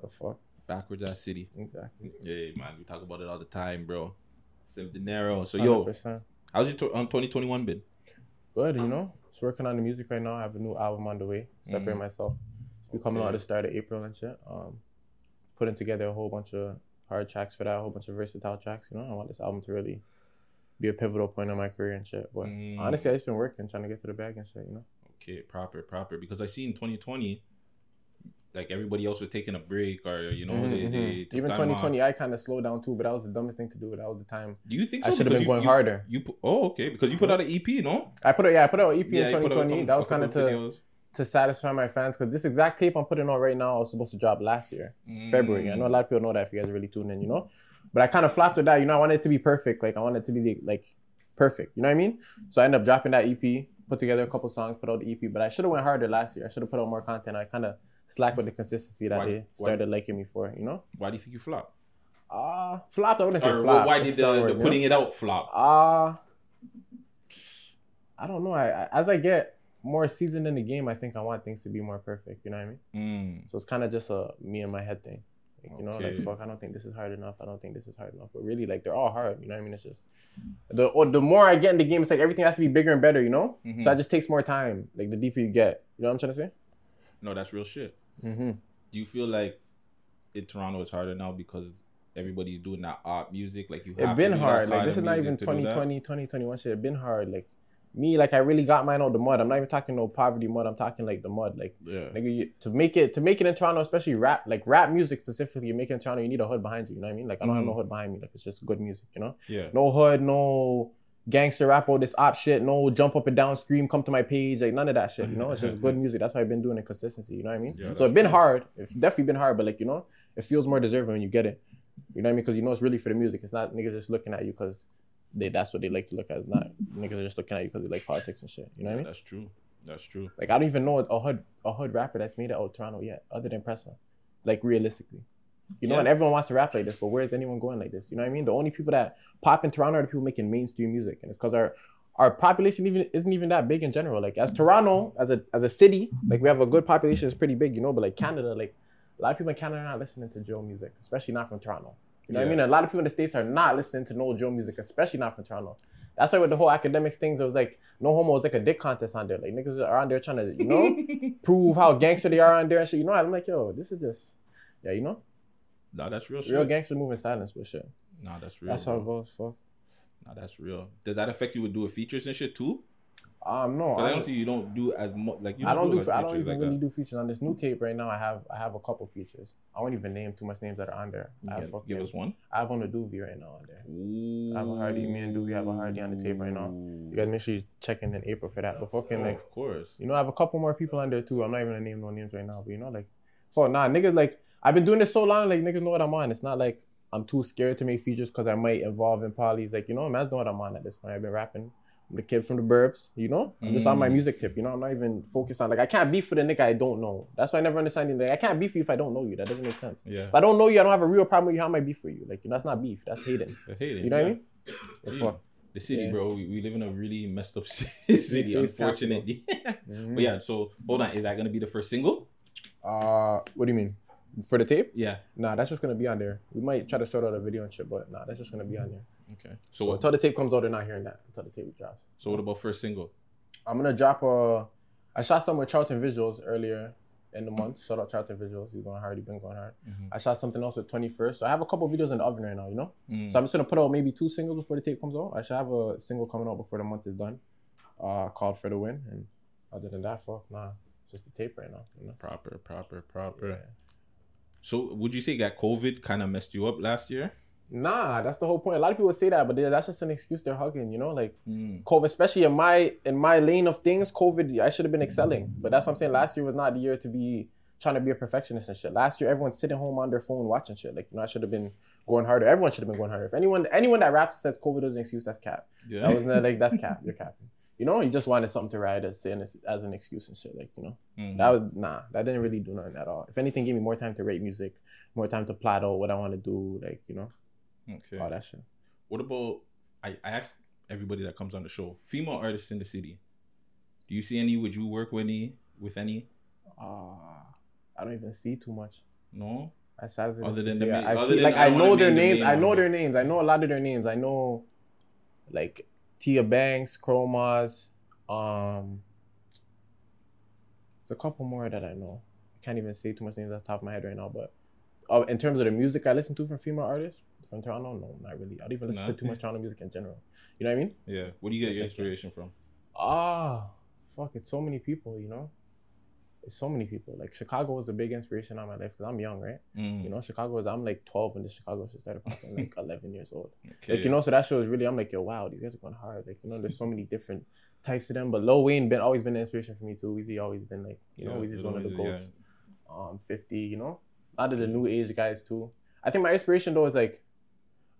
So fuck. backwards ass city. Exactly. Yeah, man, we talk about it all the time, bro. Sim dinero. So yo, 100%. how's your to- um, 2021 been? Good, you know. Just working on the music right now. I have a new album on the way. Separate Mhm. myself. Be coming out Okay. at the start of April and shit. Um, putting together a whole bunch of hard tracks for that, a whole bunch of versatile tracks. You know, I want this album to really be a pivotal point in my career and shit. But Mm. honestly, I just been working, trying to get to the bag and shit. You know. Okay, proper, proper. Because I see in 2020, like everybody else was taking a break, or you know, Mhm, they, mhm. they took even 2020, off. I kind of slowed down too, but that was the dumbest thing to do. That was the time. Do you think so? I should have been you- going you- harder? You put, oh, okay, because you put out an EP, no? I put it. Yeah, I put out an EP Yeah, in you put out a 2020. couple- that was kind of to videos. to satisfy my fans because this exact tape I'm putting on right now was supposed to drop last year, Mm. February. I know a lot of people know that if you guys really tune in, you know. But I kind of flopped with that. You know, I wanted it to be perfect. Like I wanted it to be like perfect. You know what I mean? So I ended up dropping that EP, put together a couple songs, put out the EP. But I should have went harder last year. I should have put out more content. I kind of slacked with the consistency that Why- they why- started liking me for. You know? Why do you think you flopped? Ah, flopped. I wouldn't say Or flop. why did the, word, the you know? putting it out flop? Ah, I don't know. I, I as I get more seasoned in the game, I think I want things to be more perfect. You know what I mean? Mm. So it's kind of just a me and my head thing. Like, you know, like fuck, I don't think this is hard enough. I don't think this is hard enough. But really, like they're all hard. You know what I mean? It's just the or the more I get in the game, it's like everything has to be bigger and better. You know? Mhm. So it just takes more time. Like the deeper you get. You know what I'm trying to say? No, that's real shit. Mm-hmm. Do you feel like in Toronto it's harder now because everybody's doing that art music? Like you It have been hard. Like this is not even to do that? 2020, 2021 shit. It been hard. Like me, like I really got mine out the mud. I'm not even talking no poverty mud. I'm talking like the mud. Like Yeah. nigga, you, to make it to make it in Toronto, especially rap, like rap music specifically, you make it in Toronto, you need a hood behind you. You know what I mean? Like I don't have no Mhm. hood behind me. Like it's just good music. You know? Yeah. No hood, no gangster rap all this op shit, no jump up and down, scream, come to my page, like none of that shit. You know, it's just good music. That's why I've been doing it consistency. You know what I mean? Yeah, so it's been cool. hard. It's definitely been hard, but like you know, it feels more deserving when you get it. You know what I mean? Because you know it's really for the music. It's not niggas just looking at you because they that's what they like to look at. It's not niggas are just looking at you because they like politics and shit. You know what I mean? That's true. That's true. Like I don't even know a hood a hood rapper that's made it out of Toronto yet, other than Pressa. Like realistically. You know, Yeah. and everyone wants to rap like this, but where is anyone going like this? You know what I mean? The only people that pop in Toronto are the people making mainstream music, and it's because our our population even isn't even that big in general. Like as Toronto, as a as a city, like we have a good population, it's pretty big, you know. But like Canada, like a lot of people in Canada are not listening to Joe music, especially not from Toronto. You know what I mean? A lot of people in the states are not listening to no Joe music, especially not from Toronto. That's why with the whole academics things, it was like no homo was like a dick contest on there. Like niggas are on there trying to, you know, prove how gangster they are on there and shit. You know, I'm like, yo, this is just, yeah, you know, Nah, that's real shit. real gangster move in silence, but shit. Nah, that's real. That's how it goes. Fuck. Nah, that's real. Does that affect you with doing features and shit too? Um, no, I I don't don't- see you don't do as much. Like you I don't do. as I don't even like really that. do features on this new tape right now. I have I have a couple features. I won't even name too much names that are on there. I have Give- give us one. I have on the Doobie right now on there. Ooh. I have a Hardy. Me and Doobie have a Hardy on the tape right now. You guys make sure you check in in April for that. But fucking Oh, like, of course. you know, I have a couple more people on there too. I'm not even gonna name no names right now, but you know, like, fuck nah, niggas like I've been doing this so long, like niggas know what I'm on. It's not like I'm too scared to make features because I might involve in polys. Like you know, man, know what I'm on at this point. I've been rapping. I'm the kid from the burbs, you know. I'm just on my Mm. music tip, you know. I'm not even focused on like I can't beef for the nigga I don't know. That's why I never understand anything. Like I can't beef for you if I don't know you. That doesn't make sense. Yeah. If I don't know you, I don't have a real problem with you. How am I beef for you? Like you know, that's not beef. That's hating. That's hating, You know what I mean? The Yeah. fuck. The city, Yeah. bro. We, we live in a really messed up city, Face unfortunately. Mhm. But yeah, so hold on. Is that gonna be the first single? Uh, what do you mean? For the tape? Yeah. Nah, that's just gonna be on there. We might try to sort out a video and shit, but nah, that's just gonna be on there. Okay. So, So, until the tape comes out, they're not hearing that until the tape drops. so what about first single? I'm gonna drop a. I shot some with Charlton Visuals earlier in the month. Shout out Charlton Visuals. He's going hard. He's been going hard. Mhm. I shot something else with 21st. So I have a couple videos in the oven right now. You know. Mm. So I'm just gonna put out maybe two singles before the tape comes out. I should have a single coming out before the month is done. Uh, called for the win. And other than that, fuck nah, it's just the tape right now. You know. Proper, proper, proper. So would you say that COVID kind of messed you up last year? Nah, that's the whole point. A lot of people say that, but that's just an excuse they're hugging. You know, like Mm. COVID, especially in my in my lane of things, COVID, I should have been excelling. But that's what I'm saying. Last year was not the year to be trying to be a perfectionist and shit. Last year, everyone's sitting home on their phone watching shit. Like, you know, I should have been going harder. Everyone should have been going harder. If anyone anyone that raps says COVID was an excuse, that's cap. Yeah. That was like that's cap. You're capping. You know, you just wanted something to ride as as, as an excuse and shit. Like, you know, Mhm. that was nah. That didn't really do nothing at all. If anything, gave me more time to rate music, more time to plot out what I want to do. Like, you know, Okay. all that shit. What about I, I asked everybody that comes on the show, female artists in the city. Do you see any? Would you work with any? With any? Uh, I don't even see too much. No. As sad as Other than the main- I, I other see, than- like I I, know their name the names. main I know their names. I know a lot of their names. I know, like Tia Banks, Chromas. Um, there's a couple more that I know. I can't even say too much names off the top of my head right now. But uh, in terms of the music I listen to from female artists, from Toronto? No, not really. I don't even listen Nah. to too much Toronto music in general. You know what I mean? Yeah. Where do you get your like- inspiration from? Ah, fuck! It's so many people. You know, so many people. Like Chicago was a big inspiration on my life because I'm young, right? Mm. You know, Chicago was. I'm like 12 when the Chicago shit started popping. Like 11 years old. Okay. Like you know, so that show is really. I'm like, yo, wow, these guys are going hard. Like you know, there's so many different types of them. But Lil Wayne been always been an inspiration for me too. Weezy always been like, you know, Yeah, Weezy's one of the Weezy, yeah. Um, 50. You know, a lot of the new age guys too. I think my inspiration though is like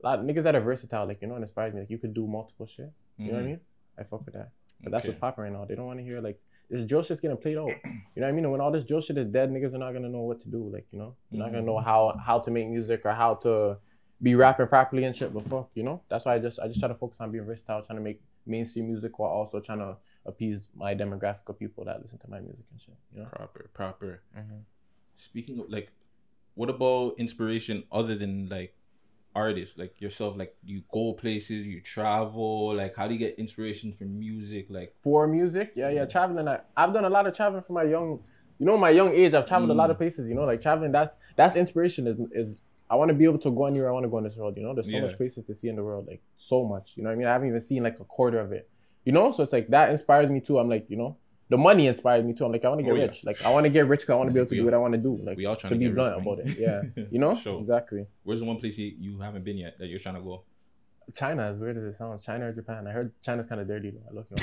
a lot of niggas that are versatile. Like you know, it inspires me. Like you could do multiple shit. You know what I Mhm. mean? I fuck with that. But that's Okay. what's popping right now. They don't want to hear like this drill shit's getting played out. You know what I mean? And when all this drill shit is dead, niggas are not gonna know what to do. Like you know, you're not gonna know Mhm. how how to make music or how to be rapping properly and shit. But fuck, you know, that's why I just I just try to focus on being versatile, trying to make mainstream music while also trying to appease my demographic of people that listen to my music and shit. You know, Proper, proper. Mhm. Speaking of like, what about inspiration other than like artists like yourself? Like you go places, you travel. Like how do you get inspiration from music? Like for music, yeah, yeah, traveling. I, I've done a lot of traveling from my young, you know, my young age. I've traveled a lot of Mm. places. You know, like traveling. That's that's inspiration. Is, is I want to be able to go anywhere I want to go in this world. You know, there's so Yeah. much places to see in the world, like so much. You know, what I mean, I haven't even seen like a quarter of it. You know, so it's like that inspires me too. I'm like, you know, the money inspired me too. I'm like, I want to get Oh, yeah. rich. Like, I want to get rich because I want to be able to do what I want to do. Like, we all trying to to be blunt rich, about it. Yeah, you know, Sure. exactly. Where's the one place you, you haven't been yet that you're trying to go? China, as weird as it sounds, China or Japan. I heard China's kind of dirty though. I look, you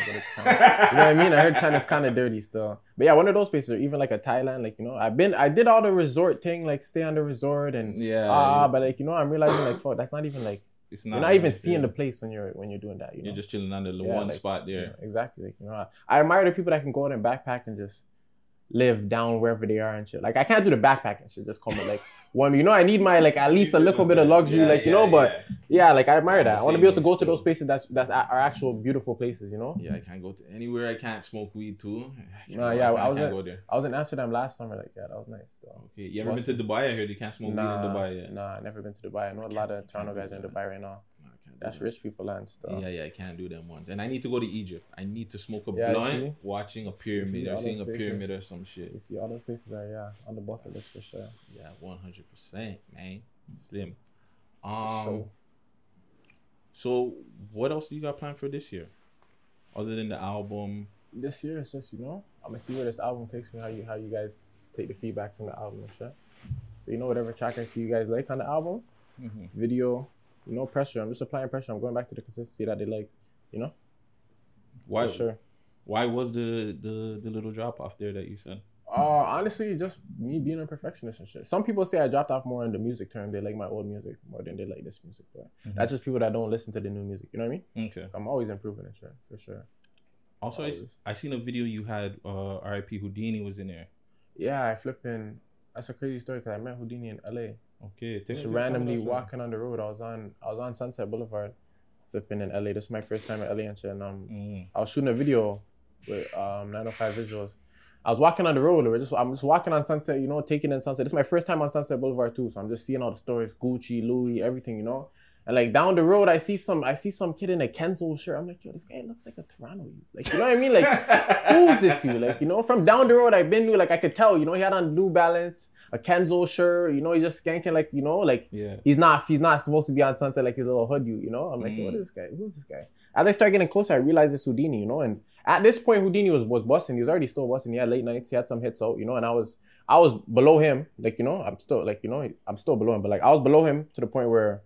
know what I mean? I heard China's kind of dirty still. But yeah, one of those places, or even like a Thailand, like you know, I've been, I did all the resort thing, like stay on the resort and Yeah, ah, yeah. but like you know, I'm realizing like fuck, that's not even like It's you're not not even seeing the place when you're when you're doing that. You know, You're just chilling under the Yeah, one like, spot there. exactly. Like, you know, I, I admire the people that can go out and backpack and just live down wherever they are and shit. Like I can't do the backpacking shit. Just come with like one. You know, I need my like at least a little bit of luxury. Yeah, like you yeah, know, but yeah, like I admire that. I want to be able to go to those places that's that's are actual beautiful places. You know. Yeah, I can't go to anywhere. I can't smoke weed too. I can't Nah, yeah, I, I was can't in, go there. I was in Amsterdam last summer. Like, yeah, that was nice. Though. Okay, you ever been to Dubai? I heard you can't smoke weed in Dubai yet. Nah, I never been to Dubai. I know a lot of Toronto guys are in Dubai right now. That's rich people land stuff. Yeah, yeah, I can't do them ones. And I need to go to Egypt. I need to smoke a Yeah, blunt, watching a pyramid or seeing a pyramid or some shit. You see, all those places are yeah on the bucket list for sure. Yeah, one hundred percent, man. Slim. Um. sure. So, what else do you got planned for this year, other than the album? This year it's just you know I'm gonna see where this album takes me. How you how you guys take the feedback from the album and shit. So you know whatever track I see you guys like on the album, Mhm. video, know pressure. I'm just applying pressure. I'm going back to the consistency that they like. You know. Why? For sure. Why was the the the little drop off there that you said? Uh, honestly, just me being a perfectionist and shit. Some people say I dropped off more in the music term. They like my old music more than they like this music. But Mhm. that's just people that don't listen to the new music. You know what I mean? Okay. I'm always improving and shit, for sure. Also, I. I seen a video you had. Uh, R.I.P. Houdini was in there. Yeah, I flipping. That's a crazy story because I met Houdini in LA. Okay, take Just us- tell me randomly walking on the road. I was on I was on Sunset Boulevard, flipping in LA. This is my first time in LA and shit. And um, Mm. I was shooting a video with um 905 visuals. I was walking on the road. We're just I'm just walking on Sunset, you know, taking in Sunset. This is my first time on Sunset Boulevard too, so I'm just seeing all the stores, Gucci, Louis, everything, you know. And like down the road, I see some I see some kid in a Kenzo shirt. I'm like, yo, this guy looks like a Toronto you. Like, you know what I mean? Like, who's this you? Like, you know, from down the road, I've been to like I could tell, you know, he had on New Balance, a Kenzo shirt, you know, he's just skanking like, you know, like Yeah. he's not he's not supposed to be on Sunset like his little hood you, you know. I'm like, Mm. what is this guy? Who's this guy? As I start getting closer, I realized it's Houdini, you know. And at this point, Houdini was was busting. He was already still busting. He had late nights. He had some hits out, you know. And I was I was below him, like you know. I'm still like you know. I'm still below him, but like I was below him to the point where,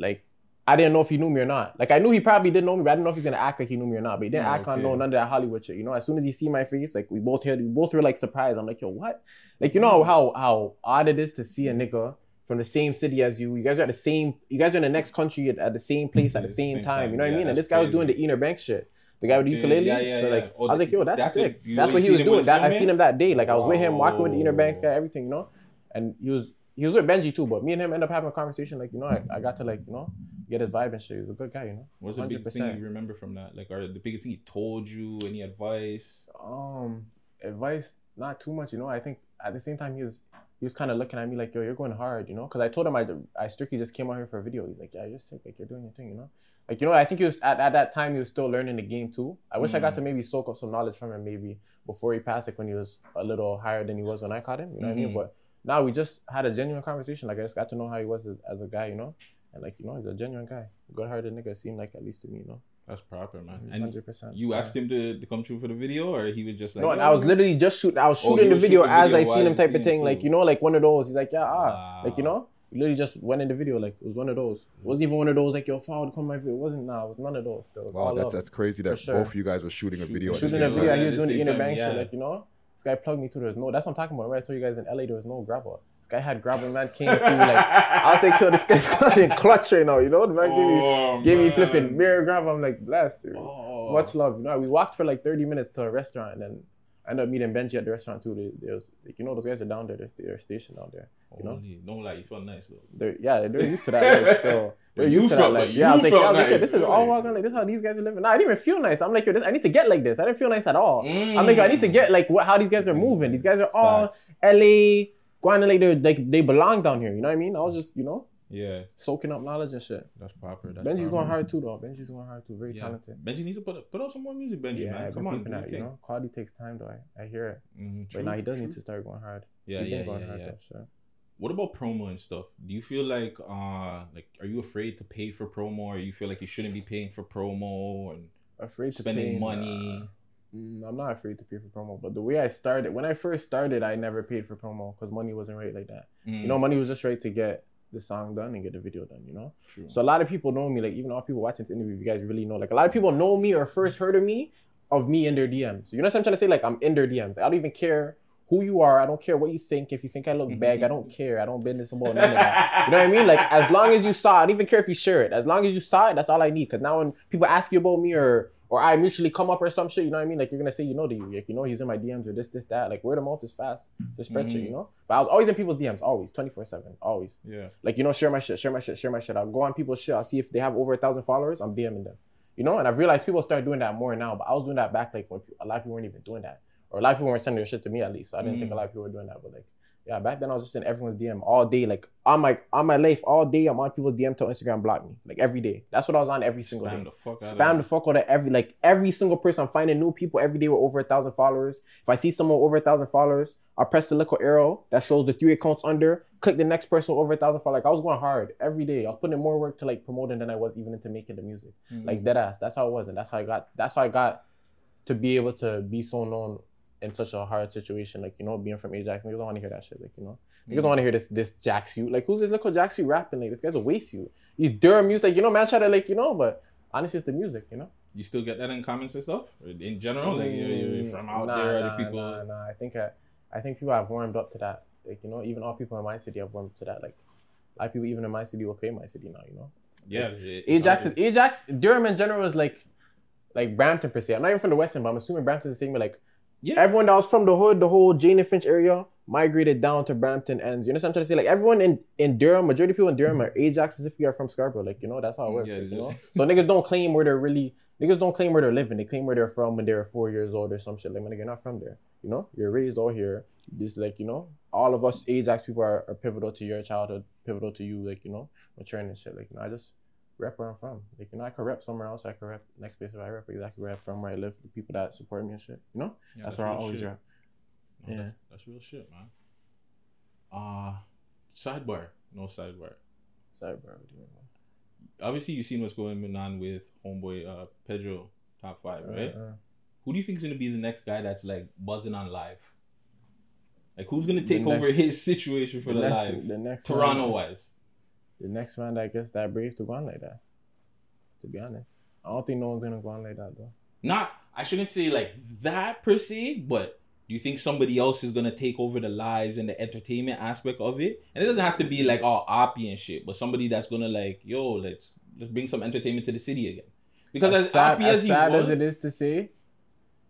like. I didn't know if he knew me or not. Like I knew he probably didn't know me, but I didn't know if he's gonna act like he knew me or not. But he didn't Oh, act on no none of that Hollywood shit. You know, as soon as he see my face, like we both heard, we both were like surprised. I'm like, yo, what? Like you know how how odd it is to see a nigga from the same city as you. You guys are at the same. You guys are in the next country at, at the same place at the same, same time. time. You know what Yeah, I mean? And this guy was doing the Inner Bank shit. The guy with the Okay, ukulele. yeah, yeah, so like, Oh, I was like, yo, that's, that's what- sick. you that's what he was doing. That, I seen him that day. Like I was with him, walking with the Inner. Banks guy, everything, you know. And he was he was with Benji too, but me and him ended up having a conversation. Like you know, I, I got to like you know get his vibe and shit. He was a good guy, you know. What's the biggest thing you remember from that? Like, or the biggest thing he told you? Any advice? um advice not too much you know i think at the same time he was he was kind of looking at me like yo you're going hard you know because i told him i i strictly just came out here for a video he's like yeah you're sick like you're doing your thing you know like you know i think he was at, at that time he was still learning the game too i wish i got Mm. to maybe soak up some knowledge from him maybe before he passed like when he was a little higher than he was when i caught him you know what i mean but now we just had a genuine conversation like i just got to know how he was as, as a guy you know And like you know, he's a genuine guy, good-hearted nigga. Seemed like at least to me, you know. That's proper, man. Mhm, And 100%, You yeah. asked him to, to come through for the video, or he was just like, no, and I was literally just shooting. I was Oh, shooting you the video shooting the as I seen him type you of thing. Like you know, like one of those. He's like, yeah, ah, like you know, he literally just went in the video. Like it was one of those. It wasn't even one of those like yo, follow come my video. It wasn't. Nah, it was none of those. Still, was Wow, all that's love. that's crazy that sure. both of you guys were shooting a video at the shooting a video. time. He was doing the the inner bank yeah. shit. Like you know, this guy plugged me through. There's no. That's what I'm talking about. Right? I told you guys in LA there was no grabber. This guy had grabber. Man came through like I was like, yo, this guy's fucking clutch right now. You know, the man gave me Oh, gave me man. flipping mirror grabber. I'm like, bless you. Oh. Much love. You know, we walked for like 30 minutes to a restaurant and then I ended up meeting Benji at the restaurant too. They, they was, like, you know, those guys are down there. They're, they're stationed down there. You know, Holy, don't lie, you felt nice though. they're yeah, they're used to that life still. They're But you used to felt that like- life. Yeah, I was like, yeah, I was like, nice, this is all walking like this is how these guys are living. Nah, I didn't even feel nice. I'm like, yo, this, I need to get like this. I didn't feel nice at all. I'm like, yo, I need to get like what how these guys are moving. These guys are all Facts. LA, going like they're like they belong down here. You know what I mean? I was just, you know, Yeah, soaking up knowledge and shit. that's proper. That's Benji's proper. going hard too though. Benji's going hard too. Very Yeah. talented. Benji needs to put put out some more music, Benji, Yeah, man. Come on, do you know, quality takes time though. I, I hear it. Mhm, but now he does need to start going hard. Yeah, yeah, going yeah, hard yeah. What about promo and stuff? Do you feel like uh like are you afraid to pay for promo or you feel like you shouldn't be paying for promo and Afraid to spending pay, money? Mm, I'm not afraid to pay for promo, but the way I started, when I first started, I never paid for promo because money wasn't right like that. Mm. You know, money was just right to get the song done and get the video done. You know, True. so a lot of people know me. Like even all people watching this interview, you guys really know. Like a lot of people know me or first heard of me of me in their DMs. You know what I'm trying to say? Like I'm in their DMs. I don't even care who you are. I don't care what you think. If you think I look bag, I don't care. I don't business about none of that. You know what I mean? Like as long as you saw, I don't even care if you share it. As long as you saw it, that's all I need. Because now when people ask you about me or or I mutually come up or some shit, you know what I mean? Like you're gonna say you know to you, like you know he's in my DMs or this, this, that. Like word of mouth is fast. Just spread shit, Mhm. you know. But I was always in people's DMs, always, twenty four seven, always. Yeah. Like you know, share my shit, share my shit, share my shit. I'll go on people's shit. I'll see if they have over a thousand followers. I'm DMing them. You know, and I've realized people start doing that more now. But I was doing that back like when a lot of people weren't even doing that, or a lot of people weren't sending their shit to me at least. So I didn't think a Mhm. lot of people were doing that. But like, yeah, back then I was just in everyone's DM all day, like on my on my life all day. I'm on people's DM till Instagram block me, like every day. That's what I was on every single Spam day. the fuck Spam the fuck out of every like every single person. I'm finding new people every day with over a thousand followers. If I see someone with over a thousand followers, I'll press the little arrow that shows the three accounts under. Click the next person with over a thousand followers. Like I was going hard every day. I was putting in more work to like promoting than I was even into making the music. Mhm. Like dead ass. That's how it was, and that's how I got. That's how I got to be able to be so known in such a hard situation. Like you know, being from Ajax, niggas don't want to hear that shit. Like you know, niggas don't want to hear this this jack you. Like who's this little jack you rapping? Like this guy's a waste suit. He's Durham music. Like, you know, man, try to like you know, but honestly, it's the music. You know. You still get that in comments and stuff? In general? Like you're, you're Mm, from out nah, there, nah, people Nah, nah. I think I, I think people have warmed up to that. Like you know, even all people in my city have warmed up to that. Like a lot of people even in my city will claim my city now. You know. Yeah, it- Ajax is Ajax. Durham in general is like, like Brampton per se. I'm not even from the Western, but I'm assuming Brampton's the same. But like, Yeah. everyone that was from the hood, the whole Jane and Finch area, migrated down to Brampton ends. You know what I'm trying to say? Like everyone in in Durham, majority of people in Durham are Ajax specifically are from Scarborough. Like you know, that's how it works. Yeah, like, you know. So niggas don't claim where they're really. Niggas don't claim where they're living. They claim where they're from when they're four years old or some shit. Like, man, you're not from there. You know, you're raised all here. This like, you know, all of us Ajax people are, are pivotal to your childhood, pivotal to you, like, you know, maturing and shit. Like, you know, I just rep where I'm from. Like, you know, I could rep somewhere else. I could rep next place where I rep exactly where I'm from, where I live, the people that support me and shit. You know? Yeah, that's that's where I always shit. rep. No, Yeah. that- that's real shit, man. Uh sidebar. No sidebar. Sidebar, what do you mean? Obviously you've seen what's going on with homeboy uh Pedro top five, right? Uh, uh. Who do you think is gonna be the next guy that's like buzzing on live? Like who's gonna take The over his situation for the, next, live? The next Toronto wise. The next man that gets that brave to go on like that. To be honest. I don't think no one's gonna go on like that though. Not I shouldn't say like that per se, but do you think somebody else is gonna take over the lives and the entertainment aspect of it? And it doesn't have to be like all oppy and shit, but somebody that's gonna like, yo, let's let's bring some entertainment to the city again. Because as, sad, oppy as, as he sad was, as it is to say,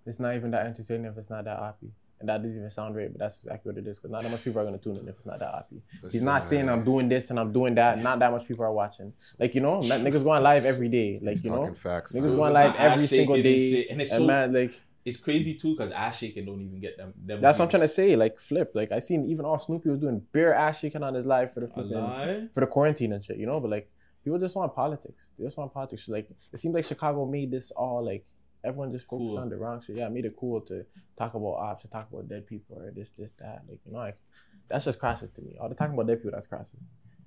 it's not even that entertaining if it's not that happy. And that doesn't even sound right, but that's exactly what it is. Because not that much people are gonna tune in if it's not that happy. He's not saying I'm doing this and I'm doing that. Not that much people are watching. Like you know, n- niggas going live every day. Like you know, facts, niggas going live every single and day. and it's and so man, like it's crazy too because ass shaking don't even get them. them that's what I'm trying to say. Like flip. Like I seen even all Snoopy was doing bare ass shaking on his live for the flipping, for the quarantine and shit. You know, but like people just want politics. They just want politics. Like it seems like Chicago made this all like everyone just focused Cool. on the wrong shit. Yeah, it made it cool to talk about ops, to talk about dead people or this, this, that. Like you know, like that's just crosses to me. All the talking about dead people, that's crosses.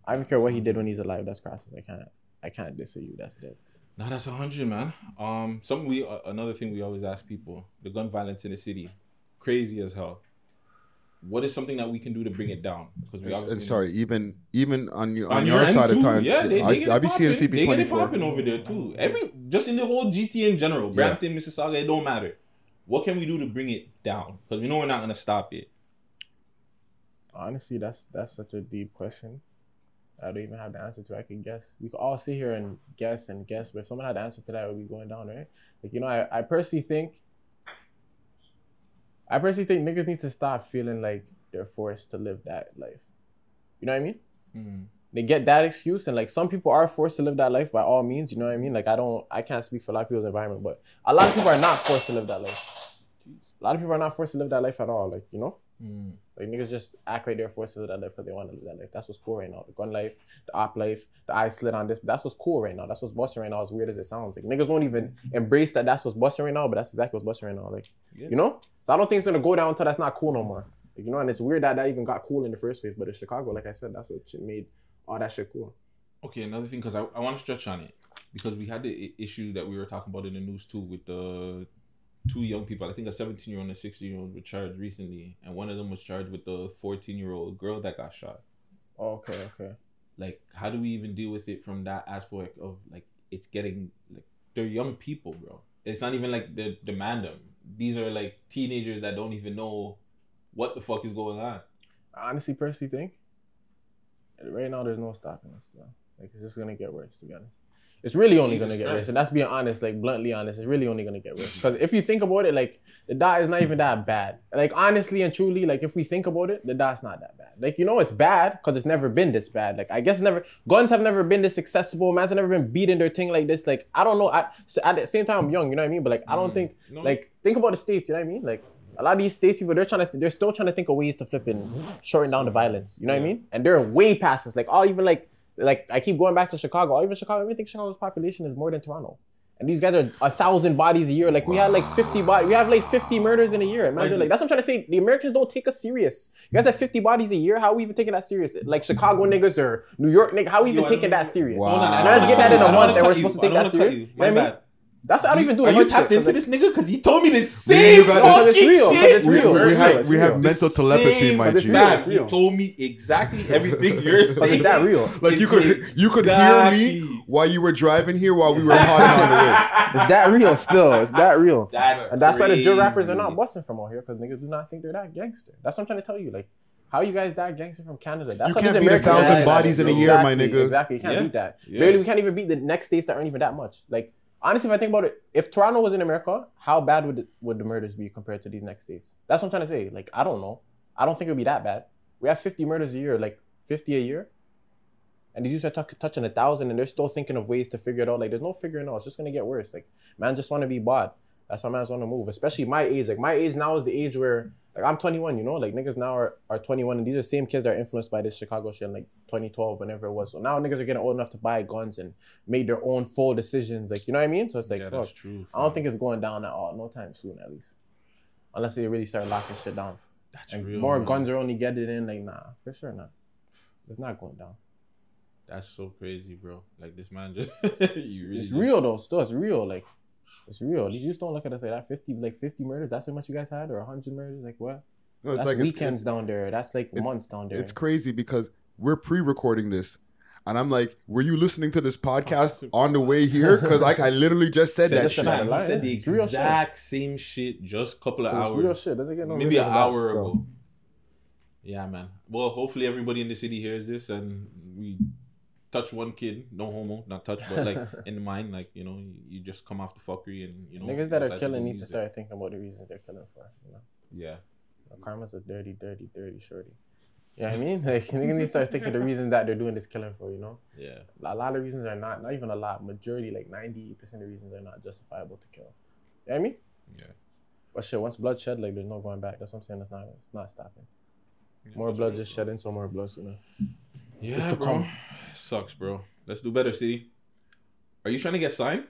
I don't care what he did when he's alive. That's crosses. I can't. I can't diss you. That's dead. Nah, that's a hundred, man. Um, something we uh, another thing we always ask people: the gun violence in the city, crazy as hell. What is something that we can do to bring it down? Because we And- obviously and sorry, even even on your on, on your, your, side too. of time, yeah, they, I, they get I be seeing popping. CP They get twenty it four. popping over there too. Every just in the whole GT in general, Yeah. Brampton, Mississauga, it don't matter. What can we do to bring it down? Because we know we're not gonna stop it. Honestly, that's that's such a deep question. I don't even have the answer to. I can guess. We could all sit here and guess and guess, but if someone had the answer to that, it would be going down, right? Like you know, I, I personally think, I personally think niggas need to stop feeling like they're forced to live that life. You know what I mean? Mm. They get that excuse, and like some people are forced to live that life by all means. You know what I mean? Like I don't, I can't speak for a lot of people's environment, but a lot of people are not forced to live that life. A lot of people are not forced to live that life at all. Like you know. Mm. Like niggas just act like they're forced to live that life because they want to live that life. That's what's cool right now. The gun life, the op life, the eye slit on this. That's what's cool right now. That's what's busting right now. As weird as it sounds, like niggas won't even embrace that. That's what's busting right now, but that's exactly what's busting right now. Like Yeah. you know, so I don't think it's gonna go down until that's not cool no more. Like, you know, and it's weird that that even got cool in the first place. But in Chicago, like I said, that's what made all that shit cool. Okay, another thing because I, I want to stretch on it because we had the issue that we were talking about in the news too with the two young people. I think a 17 year old and a 16 year old were charged recently, and one of them was charged with the 14 year old girl that got shot. Oh, okay, okay. Like, how do we even deal with it from that aspect of like it's getting like they're young people, bro. It's not even like they demand them. These are like teenagers that don't even know what the fuck is going on. I honestly, personally think right now there's no stopping us. Though. Like it's just gonna get worse. To be honest, it's really only Jesus gonna get Christ. worse, and that's being honest, like bluntly honest. It's really only gonna get worse because if you think about it, like the dot is not even that bad. Like honestly and truly, like if we think about it, the dot's not that bad. Like you know, it's bad because it's never been this bad. Like I guess never guns have never been this accessible. Man's have never been beating their thing like this. Like I don't know. I so at the same time I'm young, you know what I mean. But like I don't Mm. think No. like think about the states. You know what I mean? Like a lot of these states people, they're trying to, they're still trying to think of ways to flip and shorten down the violence. You know what I mean? And they're way past this. Like all even like, like I keep going back to Chicago. All even Chicago, I think Chicago's population is more than Toronto. And these guys are a thousand bodies a year. Like we had like fifty bodies. We have like fifty murders in a year. Imagine like that's what I'm trying to say. The Americans don't take us serious. You guys have fifty bodies a year. How are we even taking that serious? Like Chicago niggas or New York niggas. How are we even Yo, taking don't- that serious? Wow. Hold on, And I get that in I a don't month, wanna and we're cut you. supposed to I take don't that wanna cut serious. you. You know My what I mean? Bad. That's I don't even do the Are you tapped shit, into 'cause, this nigga? Because he told me the you same got- fucking It's real, 'cause shit. it's We, real. we have we have mental telepathy, my G. Fam, you told me exactly everything you're saying. is that real? Like you It's could you could hear me while you were driving here while we were potting on the way. Is that real still? It's that real? That's and that's why the drill rappers are not busting from out here because niggas do not think they're that gangster. That's what I'm trying to tell you. Like, how you guys that gangster from Canada? That's You how can't these beat a American thousand guys- bodies in a year, my Exactly, nigga. Exactly, you can't Yeah. beat that. Yeah. Barely, we can't even beat the next states that aren't even that much. Like, honestly, if I think about it, if Toronto was in America, how bad would the, would the murders be compared to these next states? That's what I'm trying to say. Like, I don't know. I don't think it would be that bad. We have 50 murders a year, like 50 a year. And these dudes are touch- touching a thousand, and they're still thinking of ways to figure it out. Like, there's no figuring out. It's just gonna get worse. Like, man, just want to be bought. That's why man's want to move. Especially my age. Like, my age now is the age where, like, I'm 21. You know, like niggas now are, are 21, and these are the same kids that are influenced by this Chicago shit, in, like 2012, whenever it was. So now niggas are getting old enough to buy guns and make their own full decisions. Like, you know what I mean? So it's like, Yeah, fuck. true. I don't think it's going down at all. No time soon, at least. Unless they really start locking shit down. That's And real. more man. guns are only getting in. Like, nah, for sure not. It's not going down. That's so crazy, bro. Like this man just. really it's real though. Still, it's real. Like, it's real. You just don't look at us like that. Fifty, like fifty murders. That's how much you guys had, or hundred murders. Like what? No, it's That's like weekends it's- down there. That's like months down there. It's crazy because we're pre-recording this, and I'm like, "Were you listening to this podcast on the way here?" Because like I literally just said Said that just shit. fam, he lie. said the It's real shit. exact same shit just a couple of It's hours. real shit. No maybe an hour ago. Yeah, man. Well, hopefully everybody in the city hears this and we touch one kid, no homo, not touch, but like in the mind, like you know, you, just come off the fuckery and you know. Niggas that are killing need to start thinking about the reasons they're killing for. You know, Yeah. karma's a dirty, dirty, dirty shorty. You know I mean? Like niggas need to start thinking the reasons that they're doing this killing for. You know, Yeah. a lot of reasons are not, not even a lot. Majority, like ninety percent of reasons are not justifiable to kill. You know what I mean? Yeah. But shit, once blood shed, like there's no going back. That's what I'm saying. It's not, it's not stopping. Yeah, more blood just bro. shedding, so more blood sooner. Yeah, bro. come. Sucks, bro. Let's do better, city. Are you trying to get signed?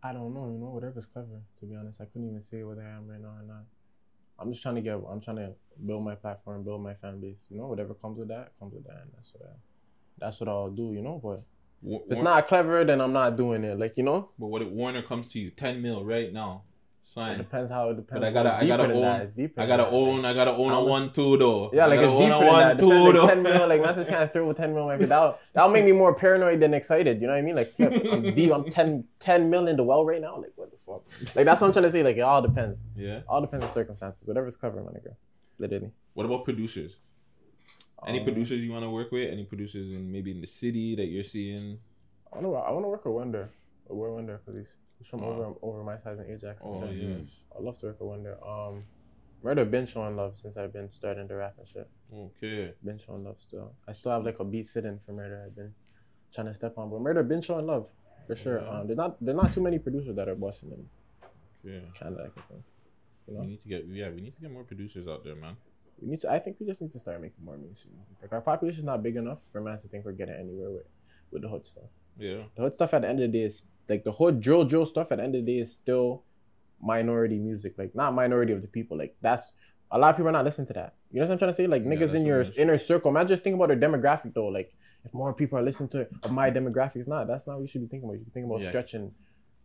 I don't know, you know, whatever's clever. To be honest, I couldn't even say whether I am right now or not. I'm just trying to get. I'm trying to build my platform, build my fan base. You know, whatever comes with that, comes with that, and that's what. I, that's what I'll do. You know, but if it's not clever, then I'm not doing it. Like you know, But what if Warner comes to you, ten mil right now, it depends how it depends. But I gotta, I gotta own, that, I gotta that. own, I gotta own How a one two though. Yeah, like gotta it's own deeper a than one that. two Depends, like though. ten mil, like not just kind of throw with ten mil. Like that'll that'll make me more paranoid than excited. You know what I mean? Like flip, I'm deep. I'm 10, 10 mil in the well right now. Like what the fuck? Like that's what I'm trying to say. Like it all depends. Yeah. All depends on circumstances. Whatever's covering, my nigga. Literally. What about producers? Any Um, producers you want to work with? Any producers in maybe in the city that you're seeing? I want to. I want to work with Wonder. War Wonder, because he's, from Wow. over over my size in Ajax. Oh, yes. I love to work with Wonder. Um, Murder been showing love since I've been starting to rap and shit. Okay. Been showing love still. I still have like a beat sitting for Murder. I've been trying to step on, but Murder been showing love for sure. Yeah. Um, there's not there's not too many producers that are busting in Yeah. Canada. I think. You know, We need to get yeah, we need to get more producers out there, man. we need to. I think we just need to start making more music. Like our population's not big enough for man to think we're getting anywhere with with the hood stuff. Yeah. The hood stuff at the end of the day is like the whole drill drill stuff at the end of the day is still minority music. Like not minority of the people. Like that's a lot of people are not listening to that. You know what I'm trying to say? Like niggas in your inner circle. Man, just think about their demographic though. Like if more people are listening to of my demographics, not that's not what you should be thinking about. You should be thinking about Yeah. stretching,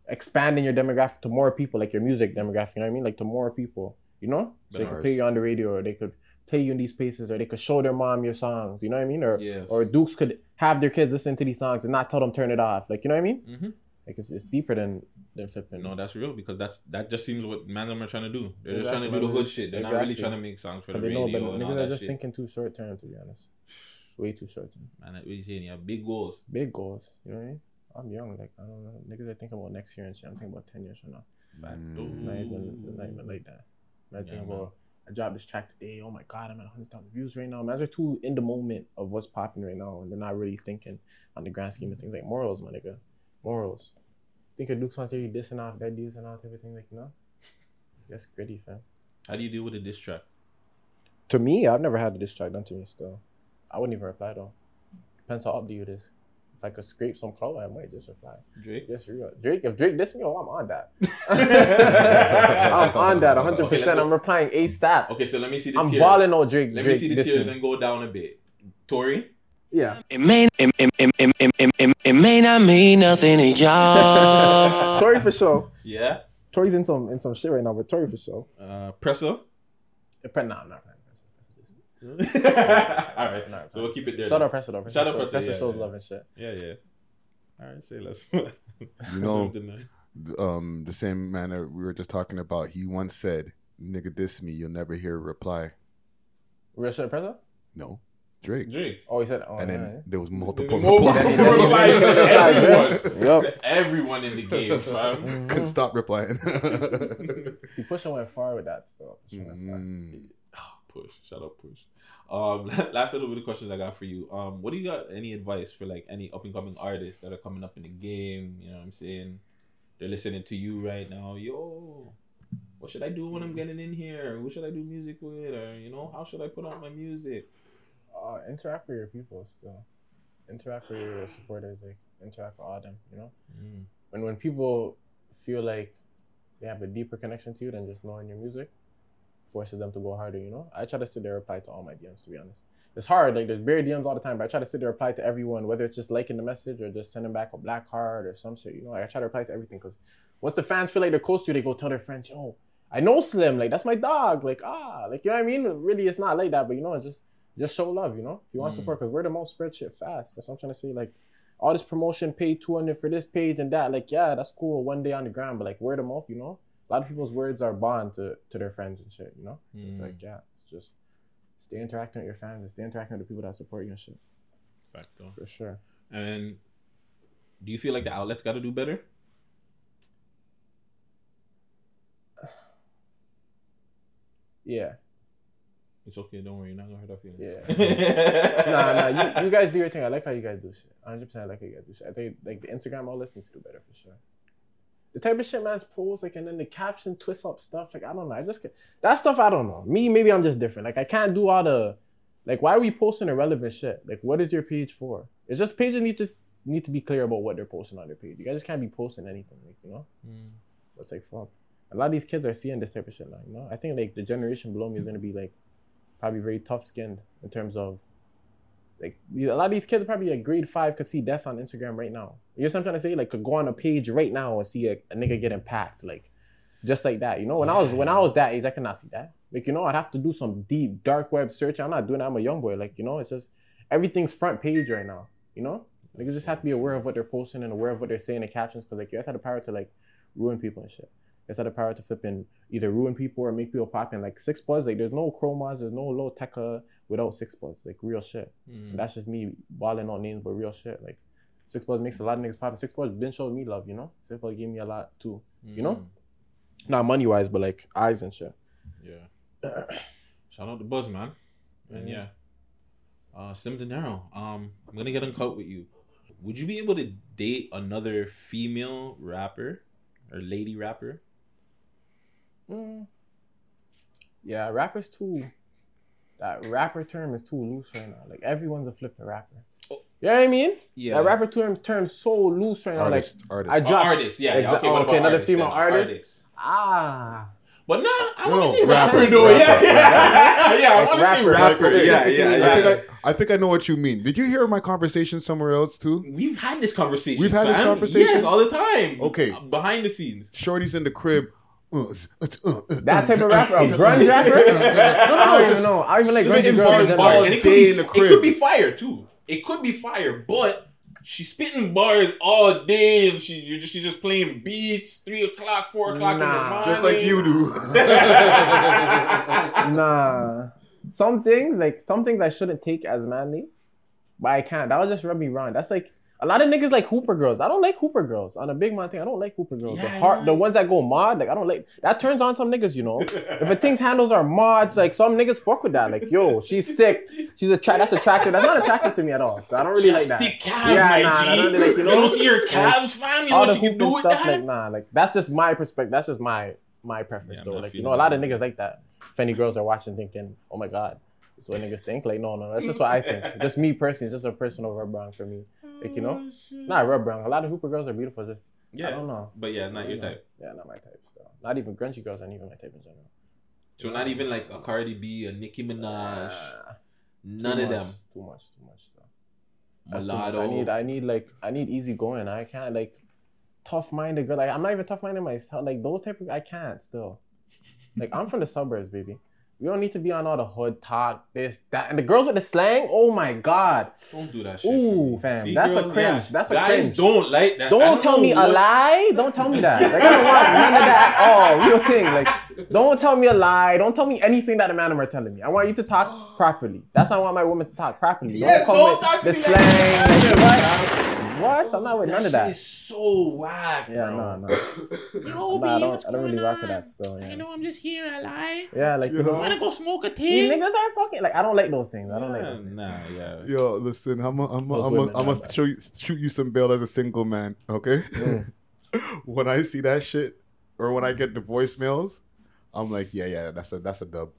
expanding your demographic to more people, like your music demographic. You know what I mean? Like to more people. You know, so they could play you on the radio, or they could play you in these spaces, or they could show their mom your songs. You know what I mean? Or Yes. or Dukes could have their kids listen to these songs and not tell them turn it off. Like you know what I mean? Mm-hmm. Like it's, it's deeper than than flipping. No, that's real because that's that just seems what man them are trying to do. They're just trying to do the hood shit. They're not really trying to make songs for the But they know, radio but and all niggas are that just shit. thinking too short term. To be honest, way too short term. Man, what you saying? Yeah, big goals. Big goals. You know what I mean? I'm young. Like I don't know. Niggas are thinking about next year and shit. I'm thinking about ten years from now. Fact. Mm. Not even, not even like that. I Yeah, think man. about. I dropped this track today. Oh my god, I'm at 100,000 views right now. Man, they're too in the moment of what's popping right now, and they're not really thinking on the grand scheme of mm. things like morals, my nigga. Morals. Think of Duke's on you dissing off dead dudes and all everything, like you know. That's gritty, fam. How do you deal with a diss track? To me, I've never had a diss track done to me still. I wouldn't even reply though. Depends how up to you it is. If I could scrape some clout, I might just reply. Drake? Yes, real. Drake, if Drake diss me, oh, I'm on that. I'm on that 100%. Okay, let's. I'm replying ASAP. Okay, so let me see the tears. I'm tears. balling on Drake. Let Drake me see the tears me. and go down a bit. Tory? Yeah. It may, it, it, it, it, it, it, it may not mean nothing to y'all. Tory for sure. Yeah. Tory's in some in some shit right now, but Tory for sure. Uh, Pressa? Nah, I'm not playing All right. So we'll keep it there. Shout then. out Pressa though. Shout out Pressa Pressa. Pressa shows yeah. love and shit. Yeah, yeah. All right, say less. You know, um, the same man that we were just talking about, he once said, nigga diss me, you'll never hear a reply. Real shit, Pressa? No. Drake. Drake. Oh, he said, oh, and then yeah, yeah. there was multiple Multiple replies. replies everyone. Everyone in the game, fam. Couldn't stop replying. He pushing went far with that stuff. Pushing went. Mm. Push. Shut up, push. Um, last little bit of questions I got for you. Um, what do you got? Any advice for like any up and coming artists that are coming up in the game? You know what I'm saying? They're listening to you right now. Yo, what should I do when I'm getting in here? Who should I do music with? Or you know, how should I put out my music? Uh, interact with your people still. Interact with your supporters, like interact with all them, you know? Mm. When when people feel like they have a deeper connection to you than just knowing your music, forces them to go harder, you know? I try to sit there reply to all my DMs to be honest. It's hard, like there's buried DMs all the time, but I try to sit there reply to everyone, whether it's just liking the message or just sending back a black card or some shit, you know? Like, I try to reply to everything because once the fans feel like they're close to you, they go tell their friends, yo, I know Slim, like that's my dog, like ah, like you know what I mean? Really, it's not like that, but you know, it's just just show love, you know. If you want Mm. support, because we're the most spread shit fast. That's what I'm trying to say. Like all this promotion, pay two hundred for this page and that, like yeah, that's cool one day on the ground, but like word of mouth, you know. A lot of people's words are bond to to their friends and shit, you know. So it's Mm. like yeah, it's just stay interacting with your fans and stay interacting with the people that support you and shit. Fact though. For sure. And do you feel like the outlets got to do better? Yeah. It's okay. Don't worry. You're not gonna hurt our feelings. Yeah. nah, nah. You, you guys do your thing. I like how you guys do shit. 100. percent I like how you guys do shit. I think like the Instagram all this needs to do better for sure. The type of shit man's post like and then the caption twist up stuff like I don't know. I just get that stuff. I don't know. Me maybe I'm just different. Like I can't do all the like why are we posting irrelevant shit? Like what is your page for? It's just pages need to need to be clear about what they're posting on their page. You guys just can't be posting anything. Like you know. Mm. It's like fuck. a lot of these kids are seeing this type of shit now. You know, I think like the generation below me is gonna be like probably very tough skinned in terms of like a lot of these kids are probably at grade five could see death on Instagram right now. You know what I'm trying to say? Like could go on a page right now and see a, a nigga getting packed like just like that. You know, when I was when I was that age, I could not see that. Like you know, I'd have to do some deep dark web search. I'm not doing that. I'm a young boy. Like you know, it's just everything's front page right now. You know, niggas just have to be aware of what they're posting and aware of what they're saying in captions because like you guys have the power to like ruin people and shit. Have the power to flip and either ruin people or make people pop in. Like six buzz, like there's no chromas, there's no low techa without six buzz. Like real shit. Mm. And that's just me balling out names, but real shit. Like six buzz makes a lot of niggas pop. And six buzz been showing me love, you know. Six buzz gave me a lot too, you know. Mm. Not money wise, but like eyes and shit. Yeah. Shout out to Buzz, man. And yeah. Uh Sim De Niro, um, I'm gonna get uncut with you. Would you be able to date another female rapper or lady rapper? Mm. Yeah, rappers too. That rapper term is too loose right now. Like everyone's a flipping rapper. You know what I mean? Yeah. That rapper term term so loose right now. Artist, like artist. I Oh, dropped artist, yeah, yeah, Exa- okay, what okay, another artist female then? artist. Artist. Ah. But nah, I want to no, see rapper rapper, it. Yeah, yeah, yeah. yeah. I want to see rapper, rapper. like Yeah, yeah, I think I, I think I know what you mean. Did you hear my conversation somewhere else too? We've had this conversation. We've had this conversation? Yes, all the time. Okay. Uh, Behind the scenes. Shorty's in the crib. That type of rapper, a grunge rapper? No, no, no, I don't even know. I don't even like spitting bars all And it could, day be, in the crib. it could be fire too. It could be fire, but she's spitting bars all day and she you're just she's just playing beats three o'clock, four o'clock in the Nah. morning. Just like you do. nah. Some things, like some things I shouldn't take as manly, but I can't. That would just rub me wrong. That's like a lot of niggas like Hooper girls. I don't like Hooper girls. On a big man thing, I don't like Hooper girls. the Yeah, heart, yeah. the ones that go mod, like I don't like. That turns on some niggas, you know. if a thing's handles are mods, like some niggas fuck with that. Like yo, she's sick. She's attra- That's attractive. That's not attractive to me at all. So I don't really like that. Stick calves, my nah, G. I don't really like, You don't see her calves, fam? You all what the she hooping do with stuff, that? like nah, like that's just my perspective. That's just my my preference Yeah, though. Like you know, a lot of niggas like that. If any girls are watching, thinking, "Oh my god," that's what niggas think. Like no, no, that's just what I think. just me personally, it's just a personal rub brown for me. Like you know, not rub brown. A lot of hooper girls are beautiful. Just Yeah. I don't know. But yeah, not don't your know. type. Yeah, not my type. Still, not even grungy girls aren't even my type in general. So not even like a Cardi B, a Nicki Minaj, Nah, none too of much, them. Too much. Too much. Though. That's too much. I need. I need like. I need easy going. I can't like tough minded girl. Like I'm not even tough minded myself. Like those type of. I can't still. Like I'm from the suburbs, baby. We don't need to be on all the hood talk, this, that, and the girls with the slang. Oh my god. Don't do that shit. Ooh, fam, See, that's a girls, cringe. yeah, That's a guys cringe. don't like that. I Don't tell me a what's- lie. Don't tell me that. Like I don't want none of that. Oh, real thing. Like don't tell me a lie. Don't tell me anything that a man are telling me. I want you to talk properly. That's how I want my woman to talk properly. Yes, come don't with talk to the me slang. Like, what? What? I'm not with That none of shit that. is so whack, Yeah, bro. no, no. no I don't. I don't really rock with that still. Yeah. know I'm just here, I lie. Yeah, like you I know, wanna go smoke a these tea. niggas are fucking like I don't like those things. I don't like Nah, those things. Nah, yeah. Yo, listen, I'm a, I'm a, Those I'm a, women I'm are a bad. show you, shoot you some bail as a single man, okay? Mm. when I see that shit, or when I get the voicemails, I'm like, yeah, yeah, that's a that's a dub.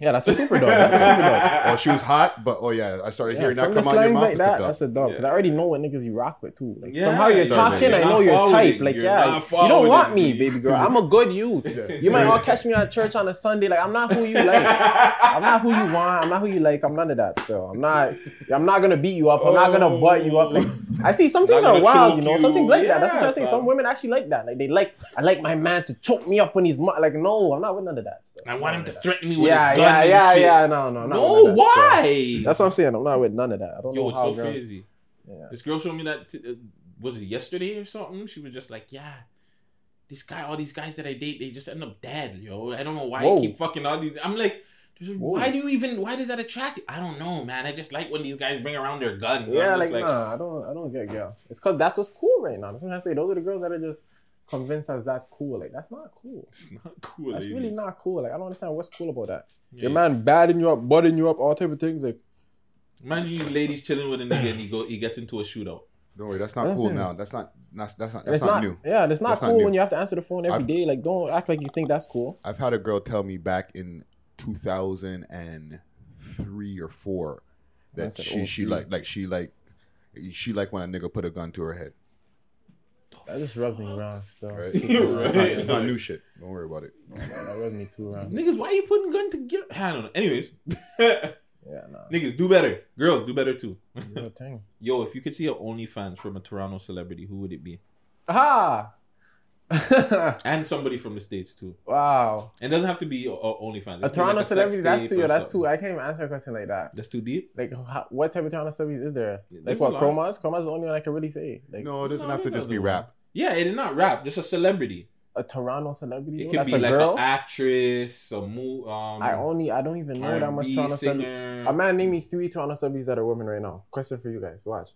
Yeah, that's a super dog. That's a super dog. Oh, she was hot, but oh yeah, I started Yeah, hearing that from the come out your slangs mouth. like it's a that, dub. that's a dog. Because I already know what niggas you rock with too. Like Yeah, from how you're you're talking, not I know your forwarding. type. Like You're yeah, not you don't want me, B. baby girl. I'm a good youth. You might all catch me at church on a Sunday. Like I'm not who you like. I'm not who you want. I'm not who you like. I'm none of that. Still, I'm not. I'm not gonna beat you up. I'm not gonna butt you up. Like I see some things Not are gonna wild. choke You know, you. some things like that. That's what Yeah, I'm saying. fam. Some women actually like that. Like they like. I like my man to choke me up when he's mu- like. No, I'm not with none of that. Still. I want him to threaten me with his gun yeah, yeah, shit. yeah. No, no, no. No, why? That's what I'm saying. I'm not with none of that. I don't Yo, know it's how so girls. crazy. Yeah. This girl showed me that. T- uh, was it yesterday or something? She was just like, yeah. This guy, all these guys that I date, they just end up dead, yo. I don't know why Whoa. I keep fucking all these. I'm like, why do you even? Why does that attract you? I don't know, man. I just like when these guys bring around their guns. Yeah, like, just nah, I don't, I don't get girl. It's cause that's what's cool right now. That's what I say. Those are the girls that are just convinced us that's cool. Like that's not cool. It's not cool. That's ladies. really not cool. Like I don't understand what's cool about that. Yeah. Your man batting you up, butting you up, all type of things. Like Imagine you ladies chilling with a nigga and he go, he gets into a shootout. Don't worry, that's not That's cool it. now. That's not that's that's not that's not, not, new. Yeah, it's not That's not cool new. when you have to answer the phone every I've- day. Like don't act like you think that's cool. I've had a girl tell me back in 2003 or four that That's she she like like she like she like when a nigga put a gun to her head. That just rubbed me wrong still. Right? Super It's, wrong. not, it's not new shit. Don't worry about it. That rubbed me too wrong. Niggas, why you putting gun together? I don't know. Anyways, Yeah, nah. niggas do better. Girls do better too. Thing. Yo, if you could see an OnlyFans from a Toronto celebrity, who would it be? Aha! And somebody from the states too. wow. It doesn't have to be only OnlyFans. It A could Toronto like sex celebrity, that's tape too, that's something. too. I can't even answer a question like that. That's too deep. Like, how, what type of Toronto celebrities is there? there's Like, what, lot. Chromas? Chromas is the only one I can really say. Like, No, it doesn't No, have to just be other rap. Yeah, it is not rap. Just a celebrity. a Toronto celebrity? It could be a like girl? an actress, a mo- um. I only, I don't even know that much R&B Toronto singer. celebrities. A man, name me three Toronto celebrities that are women right now. Question for you guys. Watch.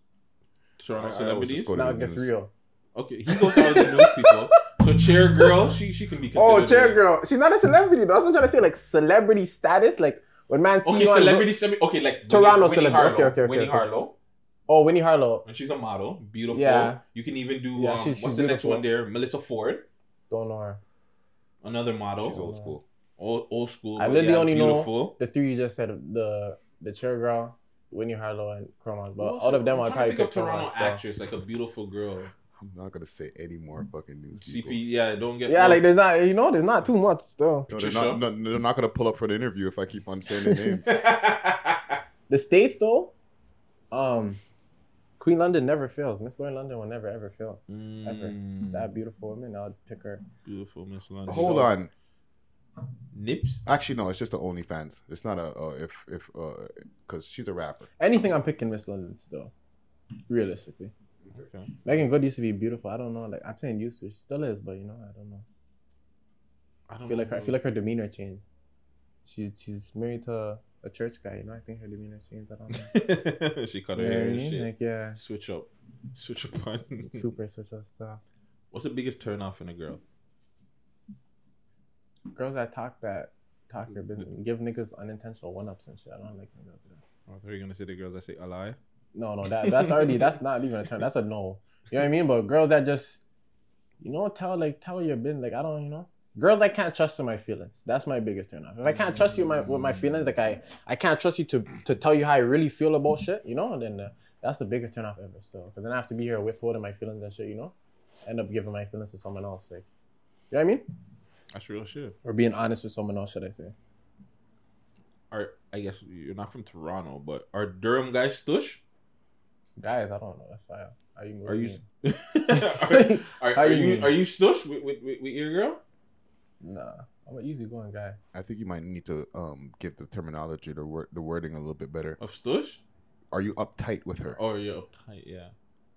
Toronto I- I always celebrities. just go Now the it gets real. Okay, he goes out with the news people. So chair girl, she she can be considered. Oh, chair girl. She's not a celebrity. though. That's what I'm trying to say. Like celebrity status. Like when man see Okay, you on- celebrity, semi- okay, like Toronto Winnie, celebrity. Harlow, Okay, okay, okay, Winnie okay. Harlow, Oh, Winnie Harlow. and she's a model, beautiful. Yeah. You can even do. Yeah, um, she's- what's she's the next one there? Melyssa Ford, Don't know her. another model. She's old school. Old, old school. I literally yeah, only beautiful. know the three you just said. The the chair girl, Winnie Harlow, and Chromas. But Who out of them, I'm I'd probably to think of Toronto actress, like a beautiful girl. I'm not gonna say any more fucking news. people. CP, yeah, don't get. Yeah, no- like there's not. You know, there's not too much still. No, they're Patricia? not, no, they're not gonna pull up for the interview if I keep on saying their name. The states though, um, Queen London never fails. Miss Lauren London will never ever fail. Ever. Mm, That beautiful woman, I'll pick her. beautiful Miss London. Hold on. Nips. Actually, no, it's just the OnlyFans. It's not a uh, if if because she's a rapper. Anything I'm picking Miss London still. Realistically. Okay. Meagan Good used to be beautiful. I don't know. Like I'm saying used to. She still is, but you know, I don't know. I don't feel know like her, I feel like her demeanor changed. She's she's married to a church guy, you know. I think her demeanor changed. I don't know. she cut her hair shit. Like yeah, Switch up. Switch up on. super switch up stuff. What's the biggest turn off in a girl? Girls that talk that talk their business, give niggas unintentional one ups and shit. I don't like niggas. that. Oh, I thought you were gonna say the girls that say a lie. No, no, that that's already that's not even a turn. That's a no. You know what I mean? But girls that just, you know, tell like tell your business. Like I don't, you know, girls I can't trust with my feelings. That's my biggest turn off. If I can't trust you with my, with my feelings, like I I can't trust you to to tell you how I really feel about shit. You know, then uh, that's the biggest turn off ever. Still, because then I have to be here withholding my feelings and shit. You know, end up giving my feelings to someone else. Like, you know what I mean? That's real shit. Or being honest with someone else. Should I say? Are I guess you're not from Toronto, but are Durham guys stush? Guys, I don't know. That's fine. Are you? Are you? mean? are, are, How are you you are you stush with, with, with, with your girl? Nah, I'm an easygoing guy. I think you might need to um give the terminology, the word, the wording a little bit better. Of stush? Are you uptight with her? Oh, you're uptight, yeah.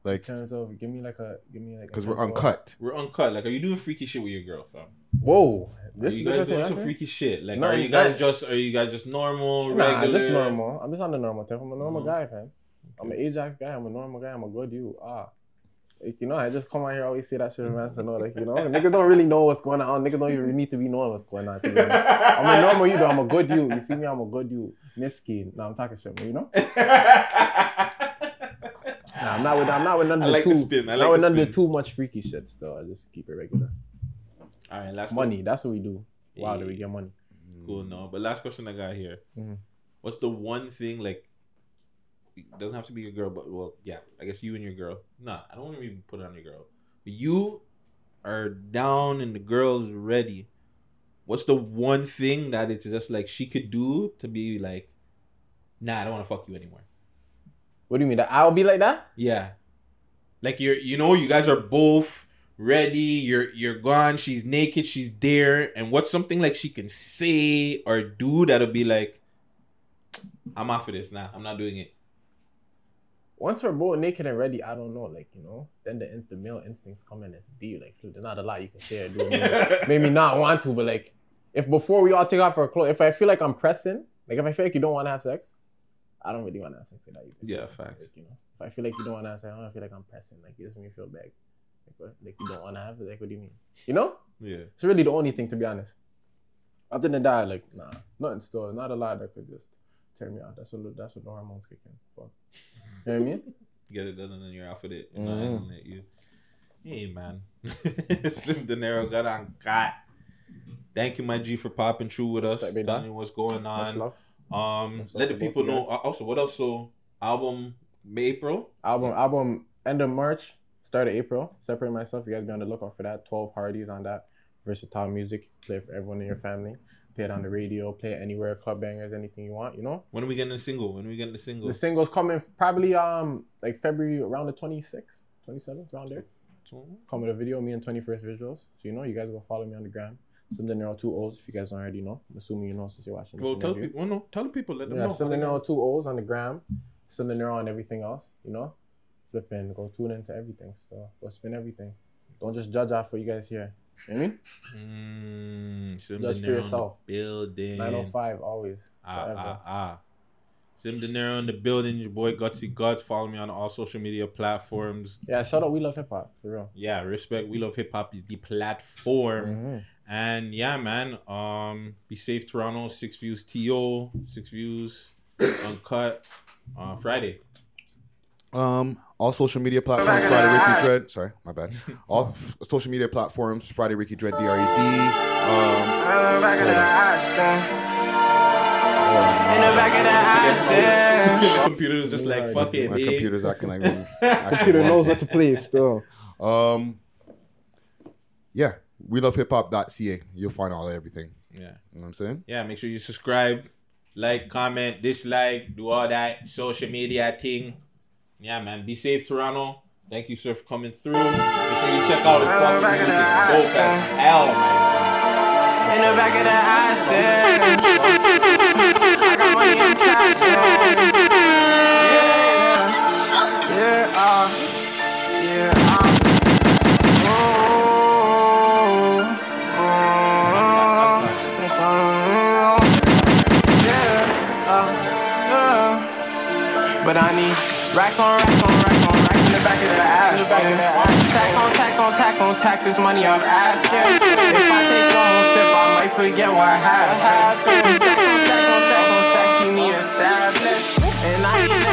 Like, In terms of, give me like a, give me like. because we're terms of- uncut. We're uncut. Like, are you doing freaky shit with your girl, fam? Whoa, Are you guys doing some I freaky shit? Like, No, are you guys not. just are you guys just normal, Nah, regular? just normal. I'm just on the normal type. I'm a normal Mhm. guy, fam. I'm an Ajax guy. I'm a normal guy. I'm a good you. Ah. Like, you know, I just come out here always say that shit, man. So, know, like, you know, niggas don't really know what's going on. Niggas don't even need to be knowing what's going on. to. I'm a normal you, though. I'm a good you. You see me? I'm a good you. Miskin. Nah, I'm talking shit, man, you know? Nah, I'm not with, I'm not with none I of the like too, the spin. I not like with the none of the too much freaky shit, though. I just keep it regular. All right, last Money. That's what we do. Wow, do we get money? Cool, no. But last question I got here. Mhm. What's the one thing like? Doesn't have to be your girl, but well, yeah. I guess you and your girl. Nah, I don't want to even put it on your girl. But you are down and the girl's ready. What's the one thing that it's just like she could do to be like, nah, I don't want to fuck you anymore. What do you mean? That I'll be like that? Yeah. Like you're you know, you guys are both ready, you're you're gone, she's naked, she's there, and what's something like she can say or do that'll be like I'm off of this now. I'm not doing it. Once we're both naked and ready, I don't know, like you know, then the, the male instincts come in as deep. Like, there's not a lot you can say or do. Maybe, maybe not want to, but like, if before we all take off our clothes, if I feel like I'm pressing, like if I feel like you don't want to have sex, I don't really want to have sex with that. either. Yeah, facts. Like, you know, if I feel like you don't want to have sex, I don't feel like I'm pressing. Like, it just makes me feel bad. Like, what? like you don't want to have it. Like, what do you mean? You know? Yeah. It's really the only thing, to be honest. Other than that, like, nah, nothing still. Not a lot that could just turn me out. That's what that's what the hormones kick in. Fuck. You know what I mean? Get it done and then you're off of it. You're not Mhm. handling it. You Hey man. Slim De Niro got on got. Thank you, my G, for popping through with us, telling you what's going on. Um, let the people know. uh, Also, what else? So, album May April. Album, album, end of March, start of April. Separate myself. You guys be on the lookout for that. Twelve Hardys on that. Versatile music. Play for everyone in your family. Play it on the radio. Play it anywhere. Club bangers. Anything you want. You know. When are we getting the single? When are we getting the single? The singles coming probably um like February around the 26th, 27th around there. Come with a video, me and 21st visuals. So you know, you guys go follow me on the gram. De Niro two O's if you guys don't already know. I'm assuming you know since you're watching. this Well, tell people. Well, no, tell the people. Let them Yeah, know. De Niro two O's on the gram. De Niro on everything else. You know, flipping go tune into everything. So go spin everything. Don't just judge off what you guys hear. You know I mean? Mm, Sim Judge for on yourself. Building. 905 always. Ah, forever. ah, ah. Sim De Niro in the building. Your boy Gutsy Guts. Follow me on all social media platforms. Yeah, shout out We Love Hip Hop for real. Yeah, respect. We love hip hop is the platform. Mhm. And yeah, man. Um, be safe, Toronto. Six views, To. Six views, uncut. Uh, Friday. Um, all social media platforms, Friday Ricky Dread. Sorry, my bad. All social media platforms, Friday Ricky Dread, D R E D. Um, back of the house, In the back of the house, Computer's just like fuck it, my B. computer's acting like acting Computer knows what to play still. Um, yeah, we love hip hop.ca. You'll find all everything. Yeah. You know what I'm saying? Yeah, make sure you subscribe, like, comment, dislike, do all that social media thing. Yeah, man. Be safe, Toronto. Thank you, sir, for coming through. Make sure you check out his fucking back music. the Dope as hell, man. In the back of the house, I got money in cash, yeah. Yeah, uh, yeah, uh. Oh, oh, it's on, yeah, uh, yeah. But I need racks on racks on racks on racks in the back of the ass. Tax on tax on tax on tax is money I'm asking. If I take one more sip, I might forget what happened. Stacks on stacks on stacks on stacks, you need established. And I ain't